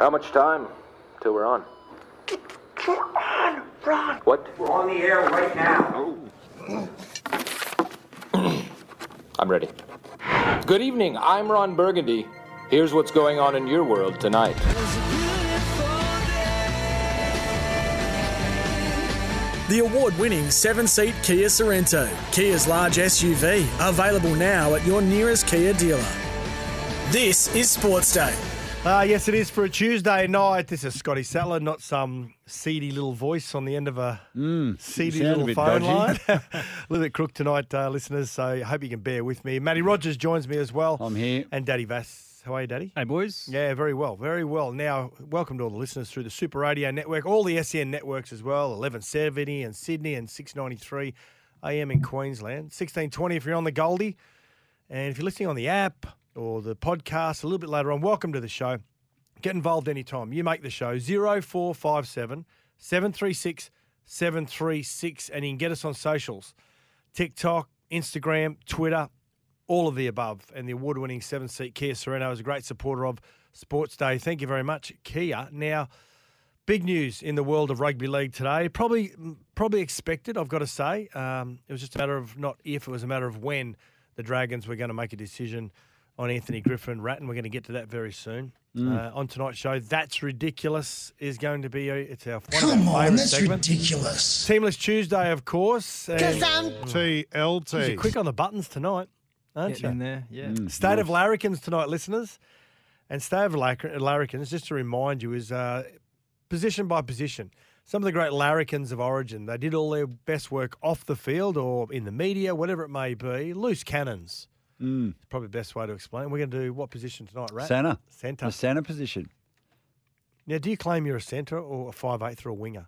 How much time till we're on? on, Ron. What? We're on the air right now. I'm ready. Good evening. I'm Ron Burgundy. Here's what's going on in your world tonight. The award winning seven seat Kia Sorento, Kia's large SUV, available now at your nearest Kia dealer. This is Sports Day. Uh, yes, it is for a Tuesday night. This is Scotty Sattler, not some seedy little voice on the end of a seedy sound a little phone dodgy. line. a little bit crook tonight, uh, listeners, so I hope you can bear with me. Matty Rogers joins me as well. I'm here. And Daddy Vass. How are you, Daddy? Hey, boys. Yeah, very well, very well. Now, welcome to all the listeners through the Super Radio Network, all the SEN networks as well, 1170 in Sydney and 693 AM in Queensland, 1620 if you're on the Goldie. And if you're listening on the app or the podcast a little bit later on, welcome to the show. Get involved anytime. You make the show 0457 736 736, and you can get us on socials TikTok, Instagram, Twitter, all of the above. And the award winning seven seat Kia Sorento is a great supporter of Sports Day. Thank you very much, Kia. Now, big news in the world of rugby league today. Probably, probably expected. I've got to say, um, it was just a matter of not if, it was a matter of when the Dragons were going to make a decision on Anthony Griffin Ratton. We're going to get to that very soon. Uh, on tonight's show, that's ridiculous. Is going to be a, it's our one Come on, favourite that's segments. ridiculous. Teamless Tuesday, of course. And TLT. you're quick on the buttons tonight, aren't Getting in you? there, yeah. Mm. State of Larrikins tonight, listeners. And State of Larri- Larrikins, just to remind you, is uh, position by position. Some of the great larrikins of origin, they did all their best work off the field or in the media, whatever it may be. Loose cannons. Mm. It's probably the best way to explain. We're going to do what position tonight, Rat? Centre. Centre. The centre position. Now, do you claim you're a centre or a five eighth or a winger?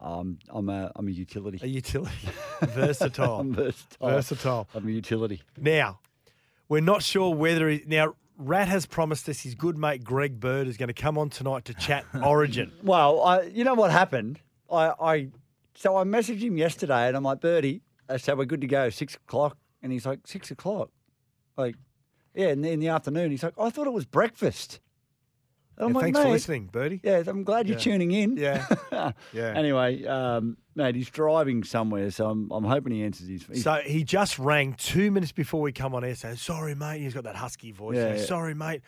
Um, I'm a I'm a utility. A utility. Versatile. I'm versatile. Versatile. I'm a utility. Now, we're not sure whether he, now Rat has promised us his good mate Greg Bird is going to come on tonight to chat Origin. Well, I, you know what happened? I, I so I messaged him yesterday, and I'm like, Birdie, I said we're good to go six o'clock, and he's like six o'clock, like, yeah, in the, in the afternoon. He's like, I thought it was breakfast. And I'm Yeah, like, thanks for listening, Birdie. Yeah, I'm glad you're Yeah. tuning in. Yeah. Yeah. Anyway, um, mate, he's driving somewhere, so I'm, I'm hoping he answers his. he's- So he just rang two minutes before we come on air saying, Sorry, mate. He's got that husky voice. Yeah, saying. Sorry, mate.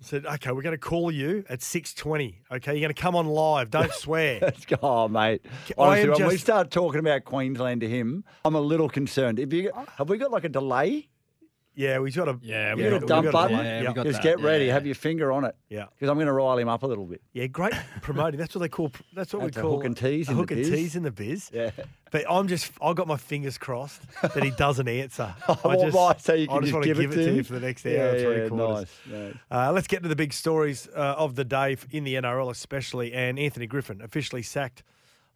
I said, Okay, we're going to call you at 6.20. Okay, you're going to come on live. Don't swear. Let's go, oh, mate. Honestly, when we start talking about Queensland to him, I'm a little concerned. Have, you, have we got like a delay? Yeah, we've got a Yeah, You we got a got- dump we button? Yeah, we Yeah. Just that, get ready. yeah. Have your finger on it. Yeah. Because I'm going to rile him up a little bit. Yeah, great promoting. That's what they call. That's what That's we call hook and tease a in the hook and tease in the biz. Yeah. But I'm just. I've got my fingers crossed that he doesn't answer. I just, right, so you I just just want to give give it it to to you him? for the next hour. Yeah, or three yeah, quarters. nice, nice. Uh, let's get to the big stories uh, of the day in the NRL, especially. And Anthony Griffin officially sacked.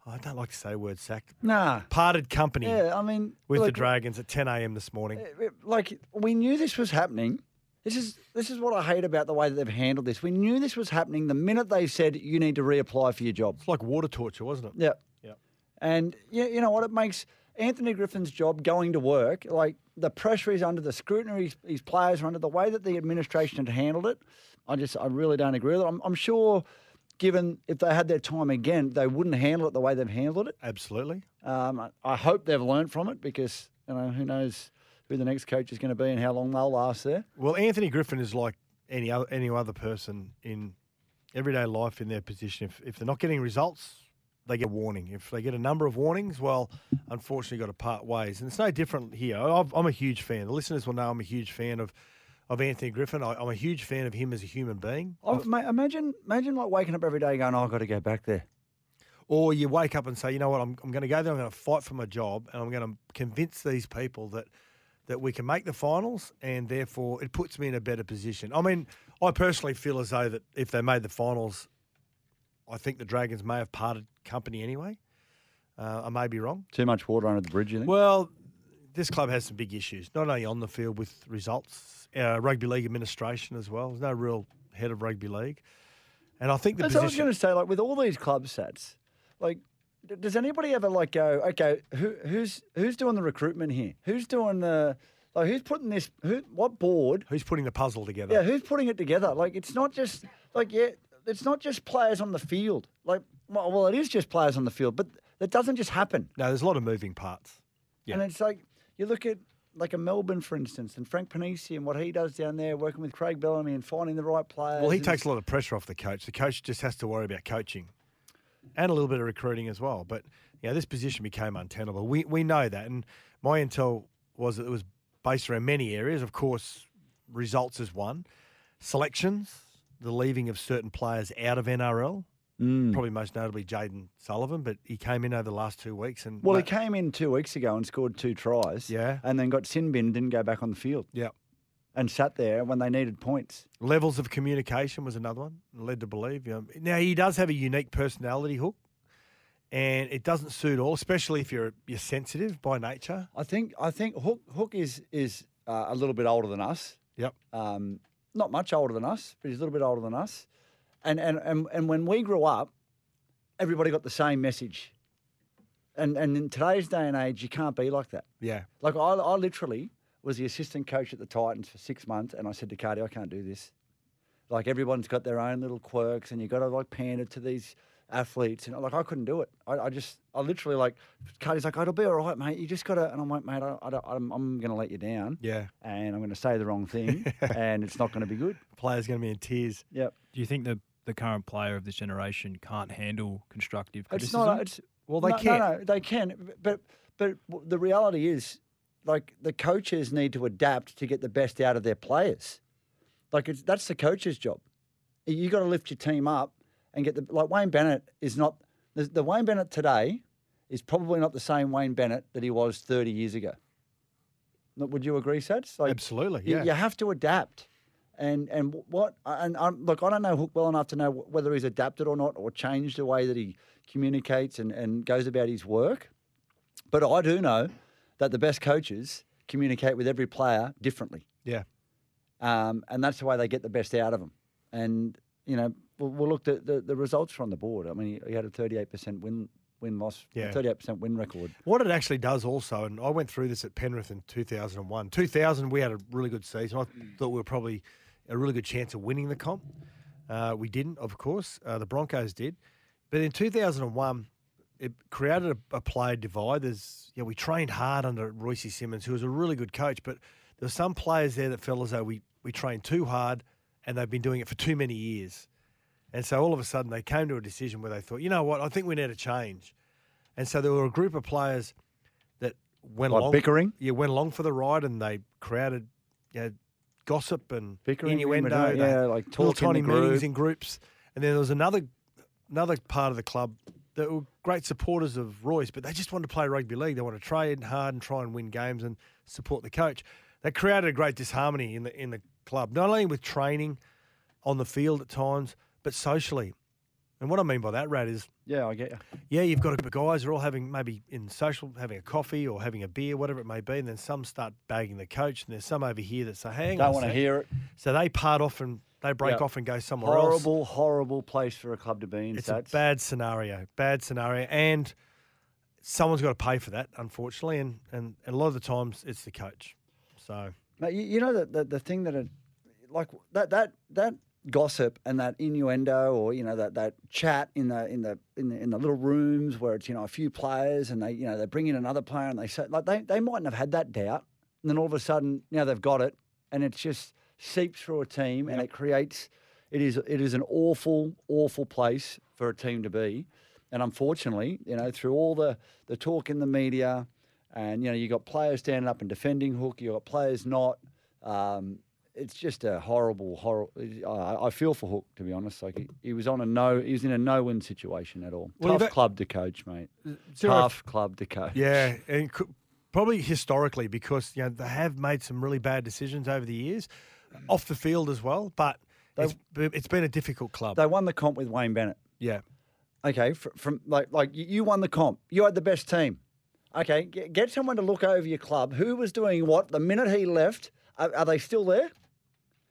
I don't like to say the word sacked. Nah. Parted company Yeah, I mean, with the Dragons at 10 a.m. this morning. eh, Like we knew this was happening. This is this is what I hate about the way that they've handled this. We knew this was happening the minute they said you need to reapply for your job. It's like water torture, wasn't it? Yeah. Yeah. And yeah, you know what? It makes Anthony Griffin's job going to work like the pressure he's under, the scrutiny his, his players are under, the way that the administration had handled it. I just, I really don't agree with it. I'm, I'm sure, given if they had their time again, they wouldn't handle it the way they've handled it. Absolutely. Um, I- I hope they've learned from it because you know who knows who the next coach is going to be and how long they'll last there. Well, Anthony Griffin is like any other any other person in everyday life in their position. If if they're not getting results, they get a warning. If they get a number of warnings, well, unfortunately, got to part ways. And it's no different here. I've, I'm a huge fan. The listeners will know I'm a huge fan of of Anthony Griffin. I, I'm a huge fan of him as a human being. Oh, ma- imagine, imagine like waking up every day going, "Oh, I've got to go back there." Or you wake up and say, you know what, I'm, I'm going to go there. I'm going to fight for my job, and I'm going to convince these people that that we can make the finals, and therefore it puts me in a better position. I mean, I personally feel as though that if they made the finals, I think the Dragons may have parted company anyway. Uh, I may be wrong. Too much water under the bridge, you think? Well, this club has some big issues, not only on the field with results, uh, rugby league administration as well. There's no real head of rugby league, and I think the That's what I was going to say. Like with all these club sets, like, does anybody ever like go, okay, who, who's who's doing the recruitment here? Who's doing the like? Who's putting this? Who? What board? Who's putting the puzzle together? Yeah, who's putting it together? Like, it's not just like yeah. it's not just players on the field. Like, well, well, it is just players on the field, but that doesn't just happen. No, there's a lot of moving parts. And it's like you look at like a Melbourne, for instance, and Frank Ponissi and what he does down there, working with Craig Bellamy and finding the right players. Well, he takes a lot of pressure off the coach. The coach just has to worry about coaching and a little bit of recruiting as well. But you know, this position became untenable. We we know that, and my intel was that it was based around many areas. Of course, results is one, selections, the leaving of certain players out of NRL. Mm. Probably most notably Jayden Sullivan, but he came in over the last two weeks and Well, he came in two weeks ago and scored two tries. Yeah. And then got sin bin, didn't go back on the field yeah. and sat there when they needed points. Levels of communication was another one, led to believe. You know, now he does have a unique personality hook, and it doesn't suit all, especially if you're you're sensitive by nature. I think I think Hook Hook is is uh, a little bit older than us. Yep. Um, not much older than us, but he's a little bit older than us. And and and, and when we grew up, everybody got the same message. And and in today's day and age, you can't be like that. Yeah. Like I, I literally was the assistant coach at the Titans for six months, and I said to Cardi, I can't do this. Like everyone's got their own little quirks, and you've got to like pander to these athletes, and like I couldn't do it. I, I just, I literally like, Cardi's like, oh, it'll be all right, mate. You just got to, and I'm like, mate, I, I don't, I'm, I'm going to let you down, Yeah. and I'm going to say the wrong thing, and it's not going to be good. Players going to be in tears. Yep. Do you think the the current player of this generation can't handle constructive It's not. It's Well, they no, can. No, no, they can. But but the reality is, like the coaches need to adapt to get the best out of their players. Like it's, that's the coach's job. You got to lift your team up and get the like Wayne Bennett is not the, the Wayne Bennett today is probably not the same Wayne Bennett that he was thirty years ago. Would you agree, Sats? Like, Absolutely. you, Yeah. you have to adapt. And and what and um, look, I don't know Hook well enough to know whether he's adapted or not, or changed the way that he communicates and, and goes about his work. But I do know that the best coaches communicate with every player differently, yeah. um, and that's the way they get the best out of them. And you know, we'll, we'll look at the, the results are on the board. I mean, he, he had a thirty-eight percent win win loss, Yeah. thirty-eight percent win record. What it actually does also, and I went through this at Penrith in 2001. 2000, we had a really good season. I thought we were probably a really good chance of winning the comp. Uh, we didn't, of course. Uh, the Broncos did. But in 2001, it created a, a player divide. There's, know, we trained hard under Royce Simmons, who was a really good coach, but there were some players there that felt as though we, we trained too hard and they've been doing it for too many years. And so all of a sudden they came to a decision where they thought, you know what, I think we need a change. And so there were a group of players that went Like along bickering? Yeah, went along for the ride and they created you know, gossip and Bickering, innuendo. innuendo, they- yeah, like little talk in tiny meetings in groups. And then there was another another part of the club that were great supporters of Royce, but they just wanted to play rugby league. They wanted to train hard and try and win games and support the coach. That created a great disharmony in the in the club, not only with training on the field at times, but socially. And what I mean by that, Rat, is Yeah, I get you. yeah, you've got a group of guys who are all having maybe in social having a coffee or having a beer, whatever it may be, and then some start bagging the coach, and there's some over here that say, "Hang on, Don't want to hear it. So they part off and they break Yeah. off and go somewhere else. Horrible, horrible place for a club to be in. It's Sats. a bad scenario, bad scenario, and someone's got to pay for that, unfortunately, and, and, and a lot of the times it's the coach. So you, you know the, the the thing that it, like that that that gossip and that innuendo or you know that that chat in the in the in the in the little rooms where it's you know a few players and they you know they bring in another player and they say like they they mightn't have had that doubt. And then all of a sudden now they've got it and it's just seeps through a team and it creates it is it is an awful awful place for a team to be. And unfortunately you know through all the the talk in the media and you know you got players standing up and defending Hook. You got players not. Um, it's just a horrible, horrible. I, I feel for Hook to be honest. Like he, he was on a no, he was in a no-win situation at all. Well, Tough got- club to coach, mate. Tough club to coach. yeah, and probably historically because you know they have made some really bad decisions over the years, off the field as well. But it's, it's been a difficult club. They won the comp with Wayne Bennett. yeah, Okay, fr- from like like you won the comp. You had the best team. Okay, get, get someone to look over your club. Who was doing what the minute he left? Are, are they still there?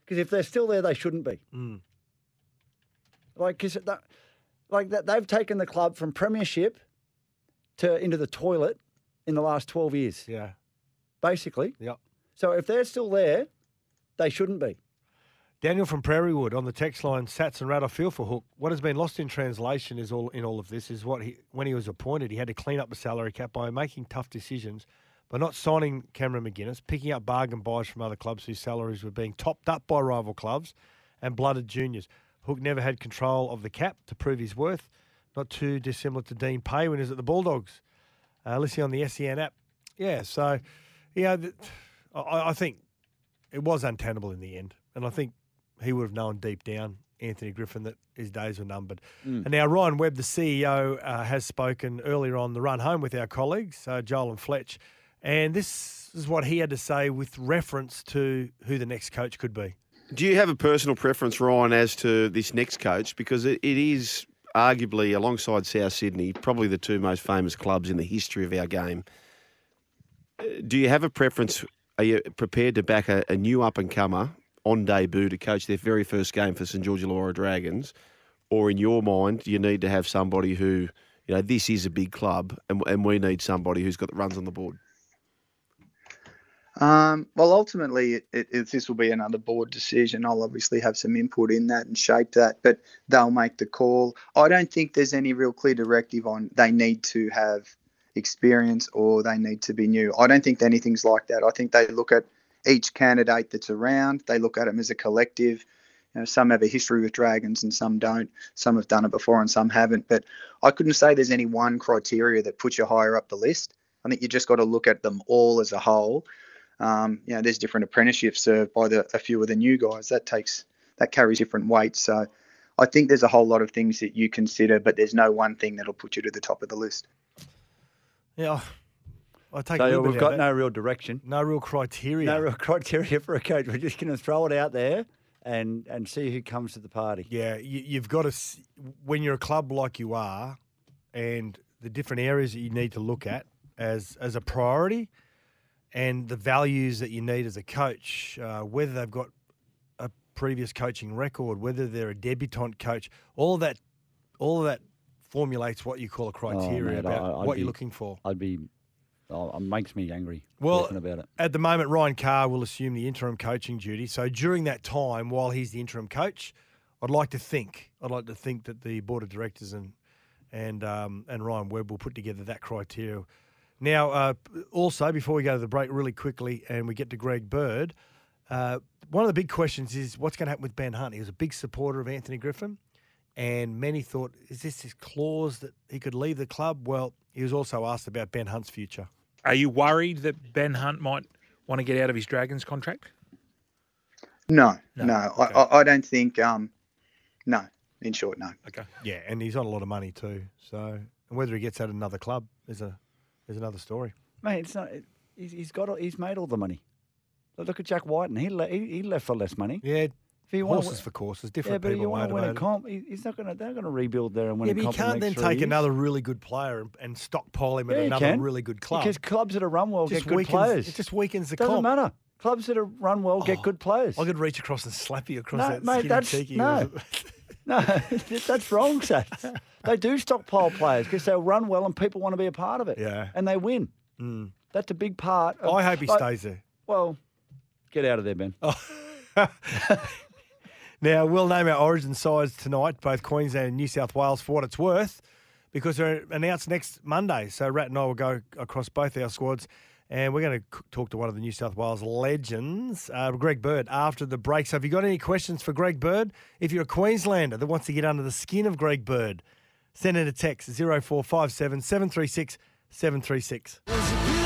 Because if they're still there, they shouldn't be. Mm. Like, cause that, like that, they've taken the club from premiership to into the toilet in the last twelve years, yeah, basically. yep. So if they're still there, they shouldn't be. Daniel from Prairie Wood on the text line, Sats and Rat, I feel for Hook. What has been lost in translation is all in all of this is what he when he was appointed, he had to clean up the salary cap by making tough decisions, by not signing Cameron McInnes, picking up bargain buys from other clubs whose salaries were being topped up by rival clubs, and blooded juniors. Hook never had control of the cap to prove his worth, not too dissimilar to Dean Pay when he was at the Bulldogs. Uh, listening on the SEN app. Yeah, so, yeah, I, I think it was untenable in the end. And I think he would have known deep down, Anthony Griffin, that his days were numbered. And now Ryan Webb, the CEO, uh, has spoken earlier on the run home with our colleagues, uh, Joel and Fletch. And this is what he had to say with reference to who the next coach could be. Do you have a personal preference, Ryan, as to this next coach? Because it, it is arguably, alongside South Sydney, probably the two most famous clubs in the history of our game. Uh, Do you have a preference? Are you prepared to back a, a new up and comer on debut to coach their very first game for St George Illawarra Dragons? Or in your mind, you need to have somebody who, you know, this is a big club and, and we need somebody who's got the runs on the board? Um, well, ultimately, it, it, this will be another board decision. I'll obviously have some input in that and shape that, but they'll make the call. I don't think there's any real clear directive on they need to have experience or they need to be new. I don't think anything's like that. I think they look at each candidate that's around. They look at them as a collective. You know, some have a history with dragons and some don't. Some have done it before and some haven't. But I couldn't say there's any one criteria that puts you higher up the list. I think you just got to look at them all as a whole. Um, you know, there's different apprenticeships served by the, a few of the new guys. That takes that carries different weights. So I think there's a whole lot of things that you consider, but there's no one thing that'll put you to the top of the list. Yeah, I take So we've got out of that. no real direction, no real criteria. no real criteria for a coach. We're just going to throw it out there and and see who comes to the party. Yeah, you, you've got to when you're a club like you are, and the different areas that you need to look at as as a priority, and the values that you need as a coach, uh, whether they've got a previous coaching record, whether they're a debutant coach, all of that, all of that formulates what you call a criteria Oh, mate, about I- what you're looking for. I'd be, oh, it makes me angry. Well, about it. At the moment, Ryan Carr will assume the interim coaching duty. So during that time, while he's the interim coach, I'd like to think, I'd like to think that the board of directors and and um, and Ryan Webb will put together that criteria. Now, uh, also before we go to the break, really quickly, and we get to Greg Bird, uh, one of the big questions is what's going to happen with Ben Hunt. He was a big supporter of Anthony Griffin, and many thought, is this his clause that he could leave the club? Well, he was also asked about Ben Hunt's future. Are you worried that Ben Hunt might want to get out of his Dragons contract? No, No, no, I, okay. I, I don't think. Um, no, in short, no. Okay. Yeah, and he's on a lot of money too. So and whether he gets at another club is a is another story. Mate, it's not. He's, he's got. He's made all the money. Look at Jack Wighton, and he le- he, he left for less money. Yeah, If wanna horses win- for courses, yeah, different but you people want to win a comp. He's not going to. They're going to rebuild there and win Yeah, a but you comp. in the can't then take years. another really good player and, and stockpile him Yeah, at another can, really good club. because clubs that are run well Just get good weakens- players. It just weakens the doesn't comp. matter. Clubs that are run well get Oh, good players. I could reach across and slap you across No, that mate, skinny that's- cheeky. no. No, that's wrong, Sats. they do stockpile players because they'll run well and people want to be a part of it. Yeah. And they win. Mm. That's a big part. Of, I hope he like- stays there. Well, get out of there, Ben. Now, we'll name our origin sides tonight, both Queensland and New South Wales, for what it's worth, because they're announced next Monday. So, Rat and I will go across both our squads, and we're going to talk to one of the New South Wales legends, uh, Greg Bird, after the break. So, if you've got any questions for Greg Bird, if you're a Queenslander that wants to get under the skin of Greg Bird, send in a text 0457 736 736.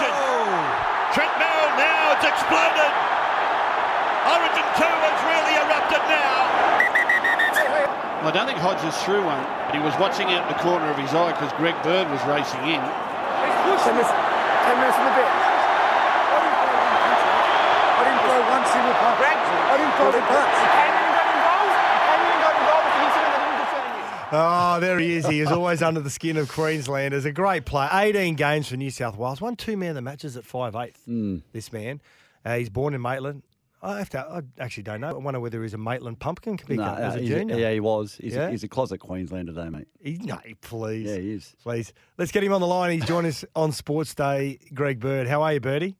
Trent it's exploded. Origin 2 has really erupted now. Well, I don't think Hodge is through one, but he was watching out the corner of his eye because Greg Bird was racing in. Ten minutes, ten minutes and a bit. I didn't blow one single pump. Greg, I didn't cross the path. Oh, there he is. He is always under the skin of Queenslanders. A great player. 18 games for New South Wales. Won two man of the matches at 5'8". This man. Uh, he's born in Maitland. I have to. I actually don't know. I wonder whether he's a Maitland pumpkin picker No, as a he's junior. yeah, he was. He's, Yeah? a, he's a closet Queenslander, though, mate. He, no, please. Yeah, he is. Please. Let's get him on the line. He's joining us on Sports Day. Greg Bird. How are you, Birdie?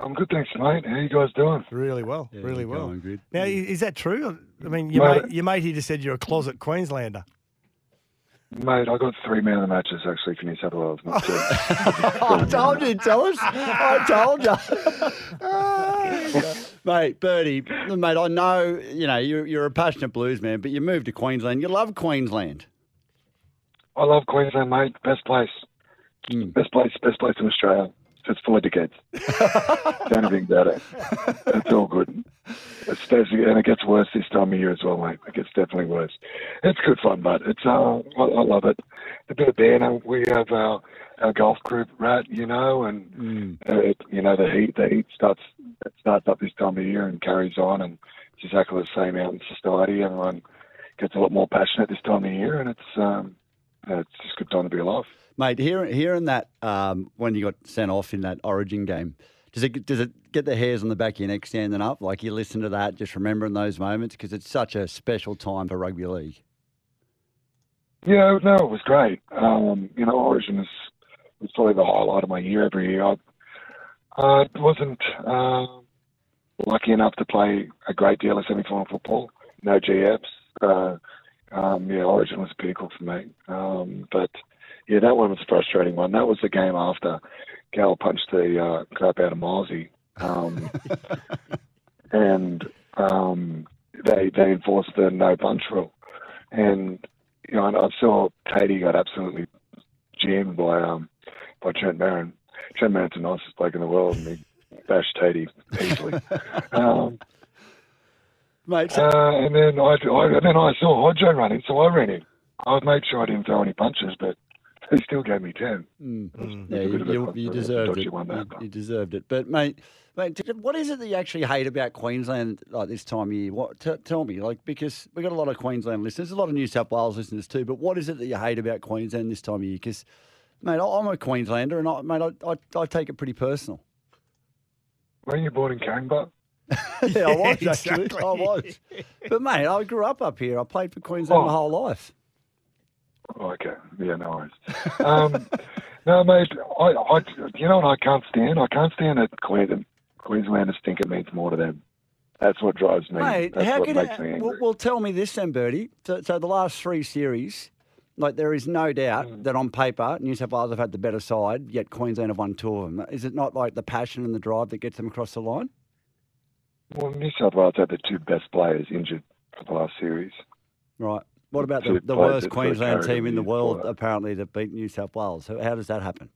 I'm good, thanks, mate. How you guys doing? Really well. Yeah, really we're well. good. Now, i- is that true? I mean, your Mate- mate, your mate here just said you're a closet Queenslander. Mate, I got three man of the matches actually for New South Wales. Not two. I told you, tell us. I told you. mate, Birdie, mate, I know, you know, you're, you're a passionate blues man, but you moved to Queensland. You love Queensland. I love Queensland, mate. Best place. Hmm. Best place, best place in Australia. It's full of dickheads. Don't think about it. It's all good. It's, and it gets worse this time of year as well, mate. It gets definitely worse. It's good fun, but it's uh, I, I love it. A bit of banter. We have our our golf group, Rat, you know, and uh, it, you know the heat. The heat starts it starts up this time of year and carries on, and it's exactly the same out in society. Everyone gets a lot more passionate this time of year, and it's um, it's just good time to be alive. Mate, hearing, hearing that um, when you got sent off in that Origin game, does it does it get the hairs on the back of your neck standing up? Like you listen to that, just remembering those moments because it's such a special time for rugby league. Yeah, no, it was great. Um, you know, Origin is was probably the highlight of my year every year. I uh, wasn't uh, lucky enough to play a great deal of semi-final football. No GFs. Uh, um, yeah, Origin was a pinnacle for me. Um, but yeah, that one was a frustrating one. That was the game after Gal punched the uh, crap out of Milesy. Um, and um, they they enforced the no punch rule. And you know, and I saw Tatey got absolutely jammed by um by Trent Barron. Trent Barron's the nicest bloke in the world, and he bashed Tatey easily. um, Mate, uh, and then I, I and then I saw Hodjo running, so I ran in. I made sure I didn't throw any punches, but he still gave me ten. Mm. Yeah, you, bit of a- you, you deserved it. one, that, You, you deserved it. But mate, mate, what is it that you actually hate about Queensland like this time of year? What t- tell me, like because we've got a lot of Queensland listeners, a lot of New South Wales listeners too. But what is it that you hate about Queensland this time of year? Because mate, I- I'm a Queenslander, and I, mate, I, I, I take it pretty personal. When you're born in Caringbah? yeah, I was actually. exactly. I was. But mate, I grew up up here. I played for Queensland my whole life. Oh, okay. Yeah, no worries. Um, no, mate. I, I, you know what I can't stand? I can't stand that Queensland, Queenslanders think it means more to them. That's what drives me. Mate, That's how what can makes it, me angry. well, well, tell me this then, Birdie. So, so the last three series, like there is no doubt Mm. that on paper New South Wales have had the better side, yet Queensland have won two of them. Is it not like the passion and the drive that gets them across the line? Well, New South Wales had the two best players injured for the last series. Right. What about the, the worst that sort of Queensland team in the the world, ball. apparently, that beat New South Wales? How, how does that happen?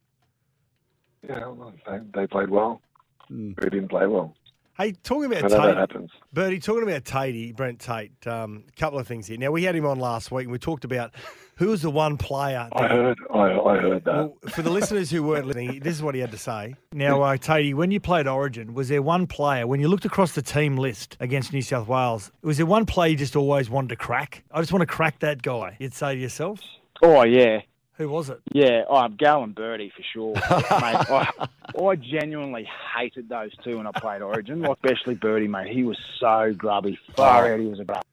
Yeah, well, they, they played well. Hmm. Who didn't play well? Hey, talking about I know that Tate, happens. Bertie, talking about Tatey, Brent Tate, um, a couple of things here. Now, we had him on last week and we talked about who was the one player. I heard, I, I heard that. Well, for the listeners who weren't listening, this is what he had to say. Now, uh, Tatey, when you played Origin, was there one player, when you looked across the team list against New South Wales, was there one player you just always wanted to crack? I just want to crack that guy, you'd say to yourself? Oh yeah, Who was it? yeah. Oh, I'm Galen Birdie for sure, mate. I, I genuinely hated those two when I played Origin, especially Birdie, mate. He was so grubby. Far out, he was a grub.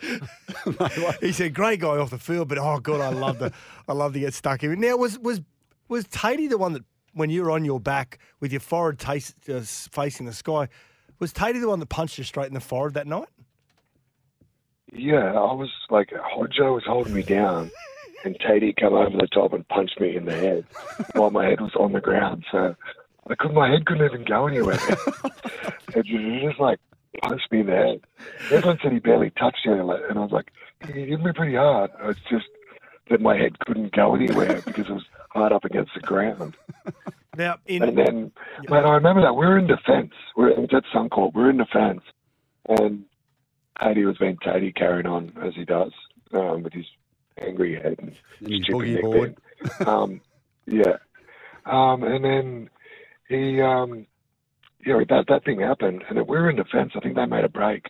he said, "Great guy off the field, but oh god, I love to, I love to get stuck in." Now, was was was Tatey the one that when you were on your back with your forehead taste, uh, facing the sky, was Tatey the one that punched you straight in the forehead that night? Yeah, I was like, Hodjo was holding me down, and Tatey come over the top and punched me in the head while my head was on the ground. So I could, my head couldn't even go anywhere. it just, just like punched me in the head. Everyone said he barely touched you, and I was like, he hit me pretty hard. It's just that my head couldn't go anywhere because it was hard up against the ground. Now, in And then, man, I remember that we were in defence. We We're was at Suncorp. We We're in defence, and Tatey was being Tatey carrying on as he does um, with his angry head and, And stupid boogie board. um, yeah, um, and then he, um, yeah, that that thing happened, and then we were in defence. I think they made a break,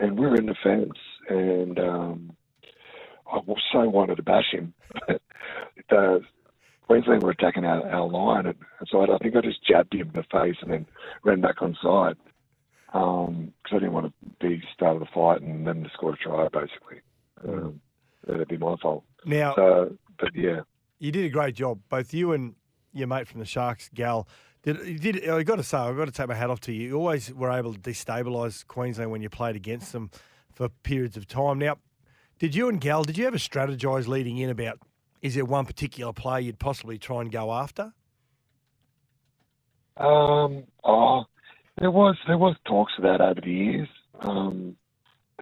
and we were in defence, and um, I was so wanted to bash him. But the Queensland were attacking our, our line, and so I, I think I just jabbed him in the face and then ran back on side because I didn't want to be start of the fight and them to score a try, basically. Um, that'd be my fault. Now, So, but yeah. you did a great job, both you and your mate from the Sharks, Gal. Did you did? I got to say, I've got to take my hat off to you. You always were able to destabilise Queensland when you played against them for periods of time. Now, did you and Gal? Did you ever strategise leading in about? Is there one particular player you'd possibly try and go after? Um, oh, there was there was talks of that over the years. Um,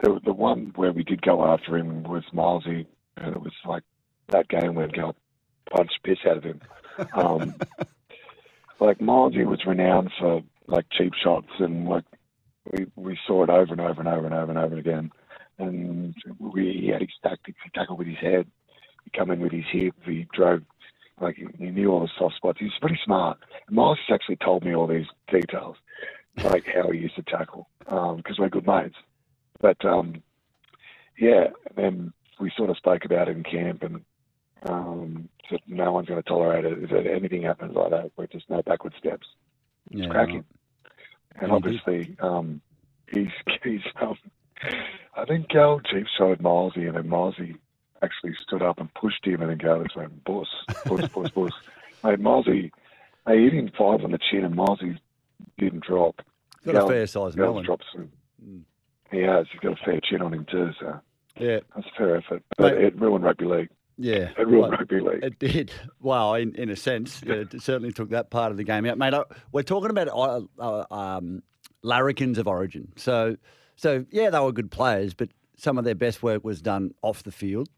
the the one where we did go after him was Milesy, and it was like that game where Gal punched piss out of him. Um, like Milesy was renowned for like cheap shots, and like we we saw it over and over and over and over and over again. And we he had his tactics. He tackled with his head. He come in with his hip. He drove like he, he knew all the soft spots. He was pretty smart. Miles actually told me all these details, like how he used to tackle, because we're good mates. But um, yeah, and then we sort of spoke about it in camp, and um, said no one's going to tolerate it. If anything happens like that, we're just no backward steps. It's Yeah, cracking. And And obviously, um, he's he's. Um, I think Gal Chief showed Milesy, and then Milesy actually stood up and pushed him, and then Gal just went bus, bus, bus, bus. Mate, Milesy, they hit him five on the chin, and Milesy didn't drop. Got a fair size melon. dropped some. He has. He's got a fair chin on him too, so Yeah. that's a fair effort. But it ruined rugby league. Yeah, It ruined well, rugby league. It did. Well, in, in a sense, it certainly took that part of the game out, mate. We're talking about uh, uh, um, larrikins of origin. So, so yeah, they were good players, but some of their best work was done off the field,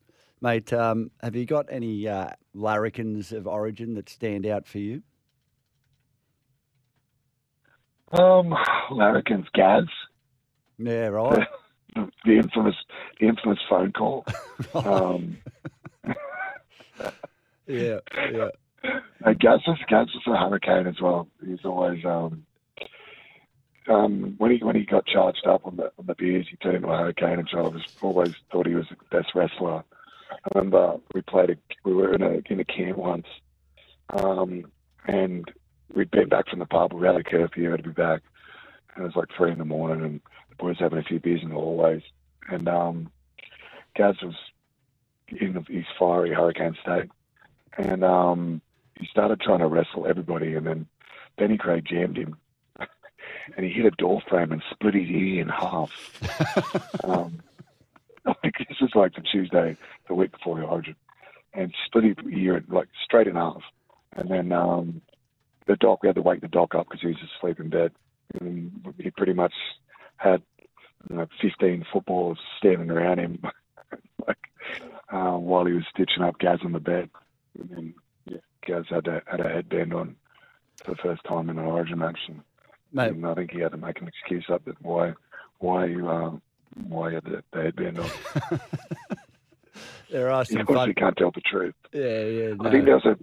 mate. Um, have you got any uh, larrikins of origin that stand out for you? Um, Larrikin's Gaz. Yeah, right. The, the infamous, the infamous phone call. Um, yeah, yeah. Uh, Gaz was Gaz was a hurricane as well. He's always um, um, when he when he got charged up on the on the beers, he turned into a hurricane, and so I was always thought he was the best wrestler. I remember we played a, we were in a in a camp once, um, and we'd been back from the pub. We had a curfew, had to be back, it was like three in the morning, and the boys having a few beers in the hallways, and um, Gaz was in his fiery hurricane state, and um, he started trying to wrestle everybody, and then Benny Creagh jammed him, and he hit a door frame and split his ear in half. um, I think this was like the Tuesday, the week before the Origin, and split his ear like straight in half, and then um, the doc we had to wake the doc up because he was asleep in bed, and he pretty much had you know, 15 footballs standing around him, like uh, while he was stitching up Gaz on the bed. And then yeah, Gaz had a, had a headband on for the first time in an Origin match, and, Mate. and I think he had to make an excuse up that why why you uh, why he had the, the headband on. There are some obviously fun. can't tell the truth. Yeah, yeah. I think no. there's a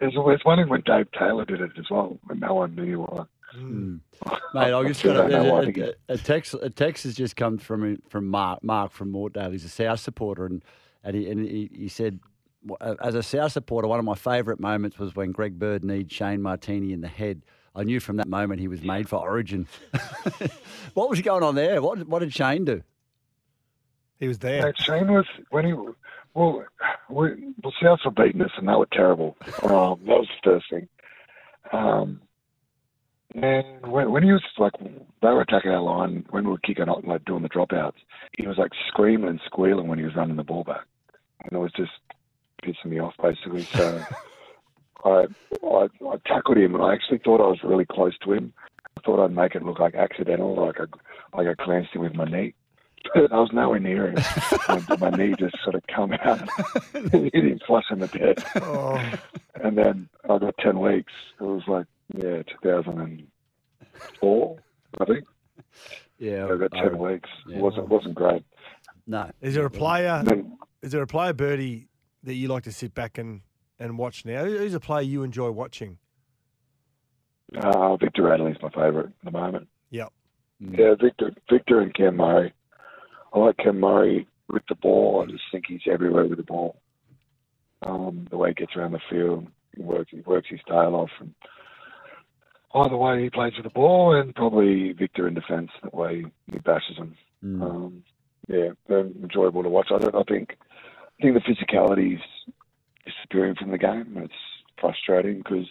there's, there's one when Dave Taylor did it as well, when no one knew why. Mm. Mate, I I'm just got they know why. I a, think a, a, a text. A text has just come from from Mark. Mark from Mortdale. He's a South supporter, and and he, and he, he said, as a South supporter, one of my favourite moments was when Greg Bird kneed Shane Marteene in the head. I knew from that moment he was made for Origin. what was going on there? What what did Shane do? He was there. Mate, Shane was when he well, we, well, South were beating us and they were terrible. Um, that was the first thing. Um, and when, when he was like, they were attacking our line when we were kicking out, like doing the dropouts. He was like screaming and squealing when he was running the ball back, and it was just pissing me off basically. So I, I I tackled him, and I actually thought I was really close to him. I thought I'd make it look like accidental, like I like I glanced him with my knee. But I was nowhere near him. and my knee just sort of come out and hit him flush in the head. Oh. And then I got 10 weeks. It was like, yeah, 2004, I think. Yeah, I got 10 I- weeks. yeah. It wasn't, wasn't great. No. Is there a player? Then- Is there a player, Birdie, that you like to sit back and, and watch now? Who- Who's a player you enjoy watching? Uh, Victor Radley's my favourite at the moment. Yep. Yeah, Victor, Victor and Cam Murray. I like Cam Murray with the ball. I just think he's everywhere with the ball. Um, the way he gets around the field, he works, he works his tail off, and either way he plays with the ball, and probably Victor in defence, the way he bashes them. Um, yeah, they're enjoyable to watch. I don't. I think. I think the physicality is disappearing from the game. It's frustrating because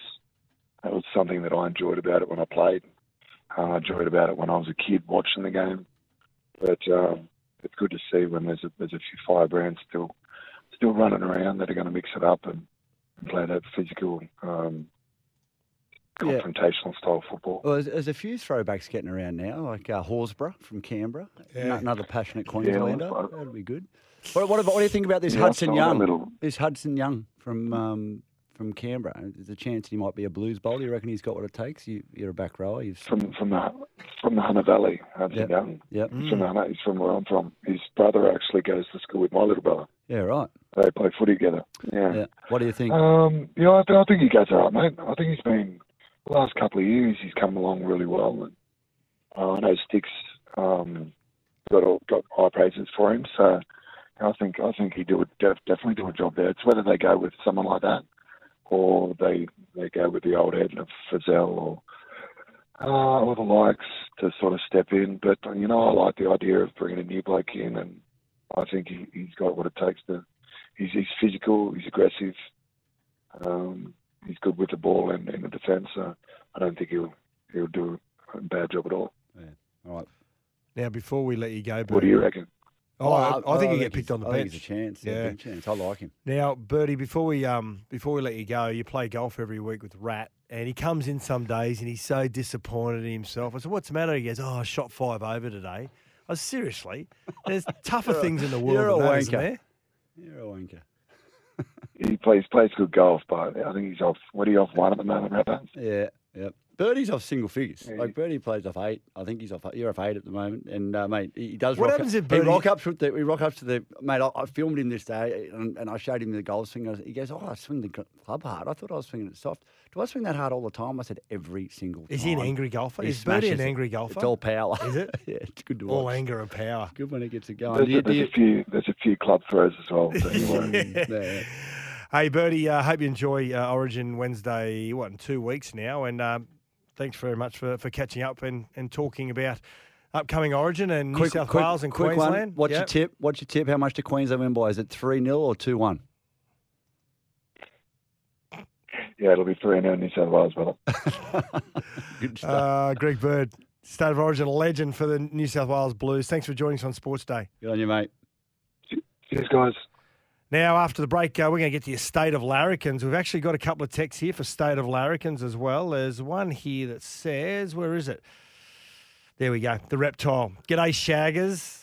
that was something that I enjoyed about it when I played. Uh, I enjoyed about it when I was a kid watching the game. But um, it's good to see when there's a, there's a few firebrands still still running around that are going to mix it up and, and play that physical, um, Yeah. confrontational style football. Well, there's, there's a few throwbacks getting around now, like uh, Horsburgh from Canberra, Yeah. Ano- another passionate Queenslander. well, That'd be good. What, what, about, what do you think about this Yeah, Hudson Young? little- This Hudson Young from um, from Canberra. There's a chance he might be a blues bowler. You reckon he's got what it takes? You, you're a back rower. You've From from the from the Hunter Valley, Hudson Yep. Young. Yep. He's from the Hunter, he's from where I'm from. His brother actually goes to school with my little brother. yeah, right. They play footy together. Yeah. Yeah. What do you think? Um, yeah, I, th- I think he goes all right, mate. I think he's been the last couple of years. He's come along really well, and uh, I know Sticks um, got all, got high praises for him. So I think I think he do a, def, definitely do a job there. It's whether they go with someone like that or they they go with the old head of Frizell or uh, or the likes to sort of step in. But you know, I like the idea of bringing a new bloke in, and I think he, he's got what it takes to. He's, he's physical. He's aggressive. Um, he's good with the ball and in the defence. So I don't think he'll he'll do a bad job at all. All right. Now, before we let you go, Birdie, What do you reckon? Oh, I, I think he get picked on the I bench. think he's a chance. Yeah, big chance. I like him. Now, Birdie, before we um before we let you go, you play golf every week with Rat, and he comes in some days and he's so disappointed in himself. I said, "What's the matter?" He goes, "Oh, I shot five over today." I was seriously. There's tougher things in the world you're a than that, isn't wanker. there? You're a wanker. He plays plays good golf, but I think he's off. What are you off one at the moment, Rabbit? Yeah, yeah. Birdie's off single figures. Like Birdie plays off eight. I think he's off. You're off eight at the moment, and uh, mate, he he does. What rock happens up, if he Birdie- rock up to the? We rock up to the mate. I, I filmed him this day, and, and I showed him the golf swing. I was- He goes, "Oh, I swing the club hard. I thought I was swinging it soft. Do I swing that hard all the time?" I said, "Every single." Time." Is he an angry golfer? He Is Birdie an angry golfer? It's all power. Is it? yeah, it's good to All anger and power. Good when it gets it going. There's, Do you- a, do there's you- a few there's a few club throws as well. So anyway. Yeah. Hey, Birdie, uh, hope you enjoy uh, Origin Wednesday, what, in two weeks now. And um, thanks very much for, for catching up and, and talking about upcoming Origin and New South Wales and quick Queensland. One. What's your tip? What's your tip? How much do Queensland win by? Is it 3 0 or 2 1? yeah, it'll be three and New South Wales, brother. Good stuff. Uh, Greg Bird, State of Origin legend for the New South Wales Blues. Thanks for joining us on Sports Day. Good on you, mate. Cheers, guys. Now, after the break, uh, we're going to get to your State of Larrikins. We've actually got a couple of texts here for State of Larrikins as well. There's one here that says, where is it? There we go. The reptile. G'day, Shaggers.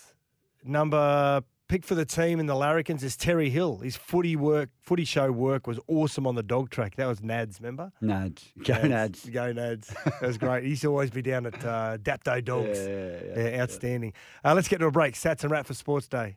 Number pick for the team in the Larrikins is Terry Hill. His footy work, footy show work was awesome on the dog track. That was Nads, remember? Nads. Go Nads. Go Nads. That was great. He used to always be down at uh, Dapto Dogs. Yeah, yeah, Yeah, outstanding. Uh, let's get to a break. Sats and Rat for Sports Day.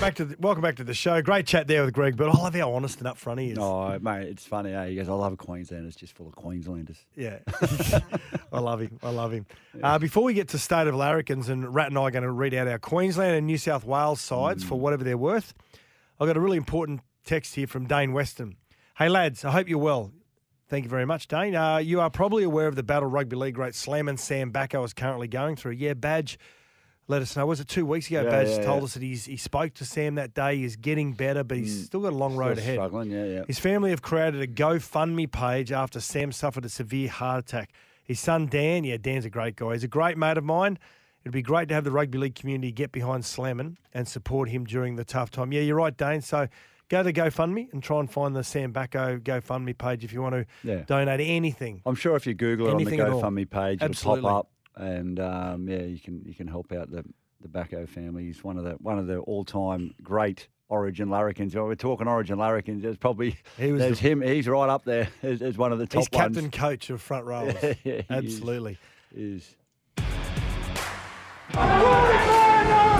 Back to the, welcome back to the show. Great chat there with Greg, but I love how honest and upfront he is. Oh, mate, it's funny. Eh? He goes, I love Queensland. It's just full of Queenslanders. Yeah, I love him. I love him. Uh, before we get to state of larrikins, and Rat and I are going to read out our Queensland and New South Wales sides for whatever they're worth. I've got a really important text here from Dane Weston. Hey lads, I hope you're well. Thank you very much, Dane. Uh, you are probably aware of the battle rugby league great Slam and Sam Backo is currently going through. Yeah, Badge let us know. Was it two weeks ago? Yeah, Badge yeah, told yeah. us that he's, he spoke to Sam that day. He's getting better, but he's mm. still got a long road ahead. struggling, yeah, yeah. His family have created a GoFundMe page after Sam suffered a severe heart attack. His son Dan, yeah, Dan's a great guy. He's a great mate of mine. It'd be great to have the rugby league community get behind Slammin and support him during the tough time. Yeah, you're right, Dane. So go to GoFundMe and try and find the Sam Backo GoFundMe page if you want to Yeah. donate anything. I'm sure if you Google it Anything on the. GoFundMe page, Absolutely. it'll pop up, and um, yeah, you can you can help out the the Backo family. He's one of the one of the all time great Origin larrikins. When we're talking Origin larrikins, there's probably He was there's the- him. He's right up there as, as one of the top He's captain ones. coach of front rowers. Yeah, he is. Absolutely. Is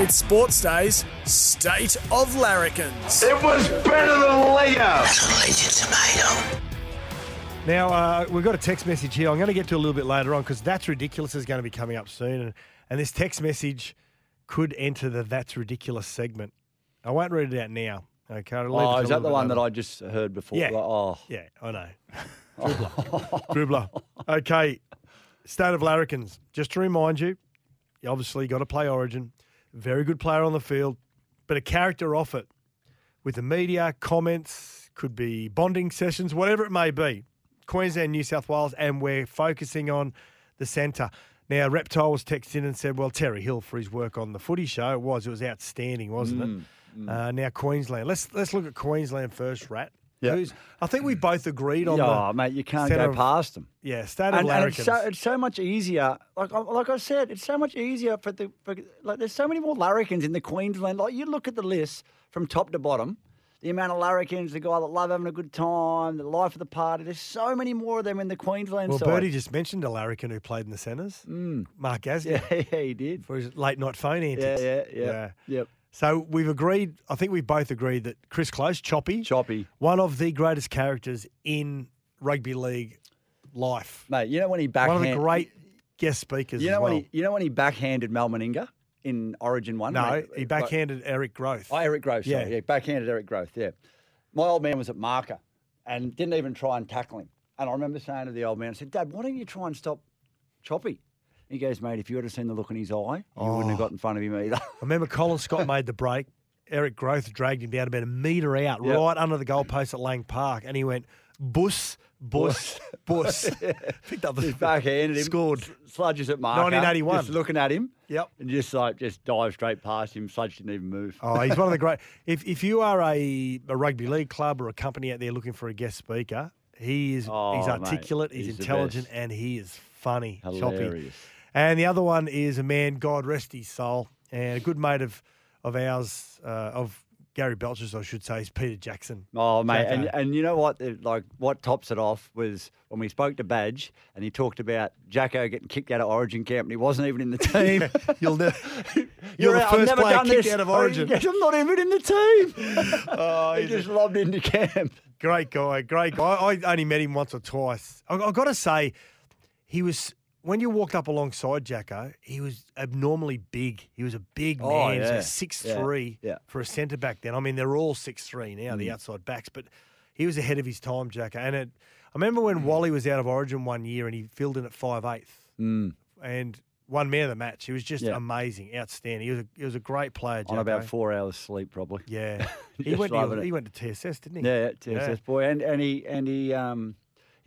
It's Sports Day's State of Larrikins. It was better than Leo. tomato. Now, uh, we've got a text message here. I'm going to get to a little bit later on because That's Ridiculous is going to be coming up soon. And, and this text message could enter the That's Ridiculous segment. I won't read it out now. Okay. I'll leave it oh, is that the one that. I just heard before? Yeah. Like, oh, Yeah, I know. Dribbler. Dribbler. Okay. State of Larrikins. Just to remind you, you obviously got to play Origin. Very good player on the field, but a character off it with the media, comments, could be bonding sessions, whatever it may be. Queensland, New South Wales, and we're focusing on the centre. Now, Reptile was texted in and said, well, Terry Hill for his work on the footy show. It was. It was outstanding, wasn't Mm, it? Uh, now, Queensland. Let's let's look at Queensland first, Rat. Yeah. Who's, I think we both agreed on yeah, the mate, you can't go of- past them. Yeah, state of and, and it's, so, it's so much easier. Like I- like I said, it's so much easier for the for, like. There's so many more larrikins in the Queensland. Like you look at the list from top to bottom, the amount of larrikins, the guy that love having a good time, the life of the party. There's so many more of them in the Queensland well, side. Birdie just mentioned a larrikin who played in the centres. Mm. Mark Gasnier. yeah, yeah, he did. For his late night phone Yeah, antics. yeah, yeah, yep. So we've agreed, I think we both agreed that Chris Close, Choppy, Choppy, one of the greatest characters in rugby league life. Mate, you know when he backhand... One of the great guest speakers You as know well. when he, you know when he backhanded Mal Meninga in Origin One. no, he Like- backhanded Eric Grothe. Oh, Eric Grothe. Sorry. Yeah. Yeah. backhanded Eric Grothe. Yeah. My old man was at marker and didn't even try and tackle him. And I remember saying to the old man, I said, Dad, why don't you try and stop Choppy? He goes, mate, if you would have seen the look in his eye, you oh. wouldn't have Oh. got in front of him either. I remember Colin Scott made the break. Eric Grothe dragged him down about a metre out, Yep. right under the goalpost at Lang Park, and he went bus, bus, bus. Picked up the Just backhanded him. Scored. Sludges at marker. 1981. Just looking at him. Yep. And just like, just dive straight past him. Sludge didn't even move. Oh, he's one of the great. If if you are a, a rugby league club or a company out there looking for a guest speaker, he is Oh, he's mate, articulate, he's, he's intelligent, and he is funny. Choppy. Hilarious. And the other one is a man, God rest his soul, and a good mate of of ours, uh, of Gary Belcher's, I should say, is Peter Jackson. Oh mate, and, Jacko. and you know what? Like what tops it off was when we spoke to Badge, and he talked about Jacko getting kicked out of Origin camp, and he wasn't even in the team. You'll never. You're, the out, first player kicked this. out of Origin. I'm not even in the team. Oh, he just lobbed into camp. Great guy, great guy. I only met him once or twice. I, I've got to say, he was when you walked up alongside Jacko, he was abnormally big. He was a big man. Oh, He was yeah. six three Yeah, yeah. for a centre back then. I mean, they're all six three now, the Mm. outside backs, but he was ahead of his time, Jacko. And it, I remember Mm. when Wally was out of Origin one year and he filled in at five eighth Mm. and one man of the match. He was just Yeah. amazing, outstanding. He was a, he was a great player. Jacko. On about four hours sleep, probably. Yeah, he went. To, he went to TSS, didn't he? Yeah, TSS boy, and and he and he um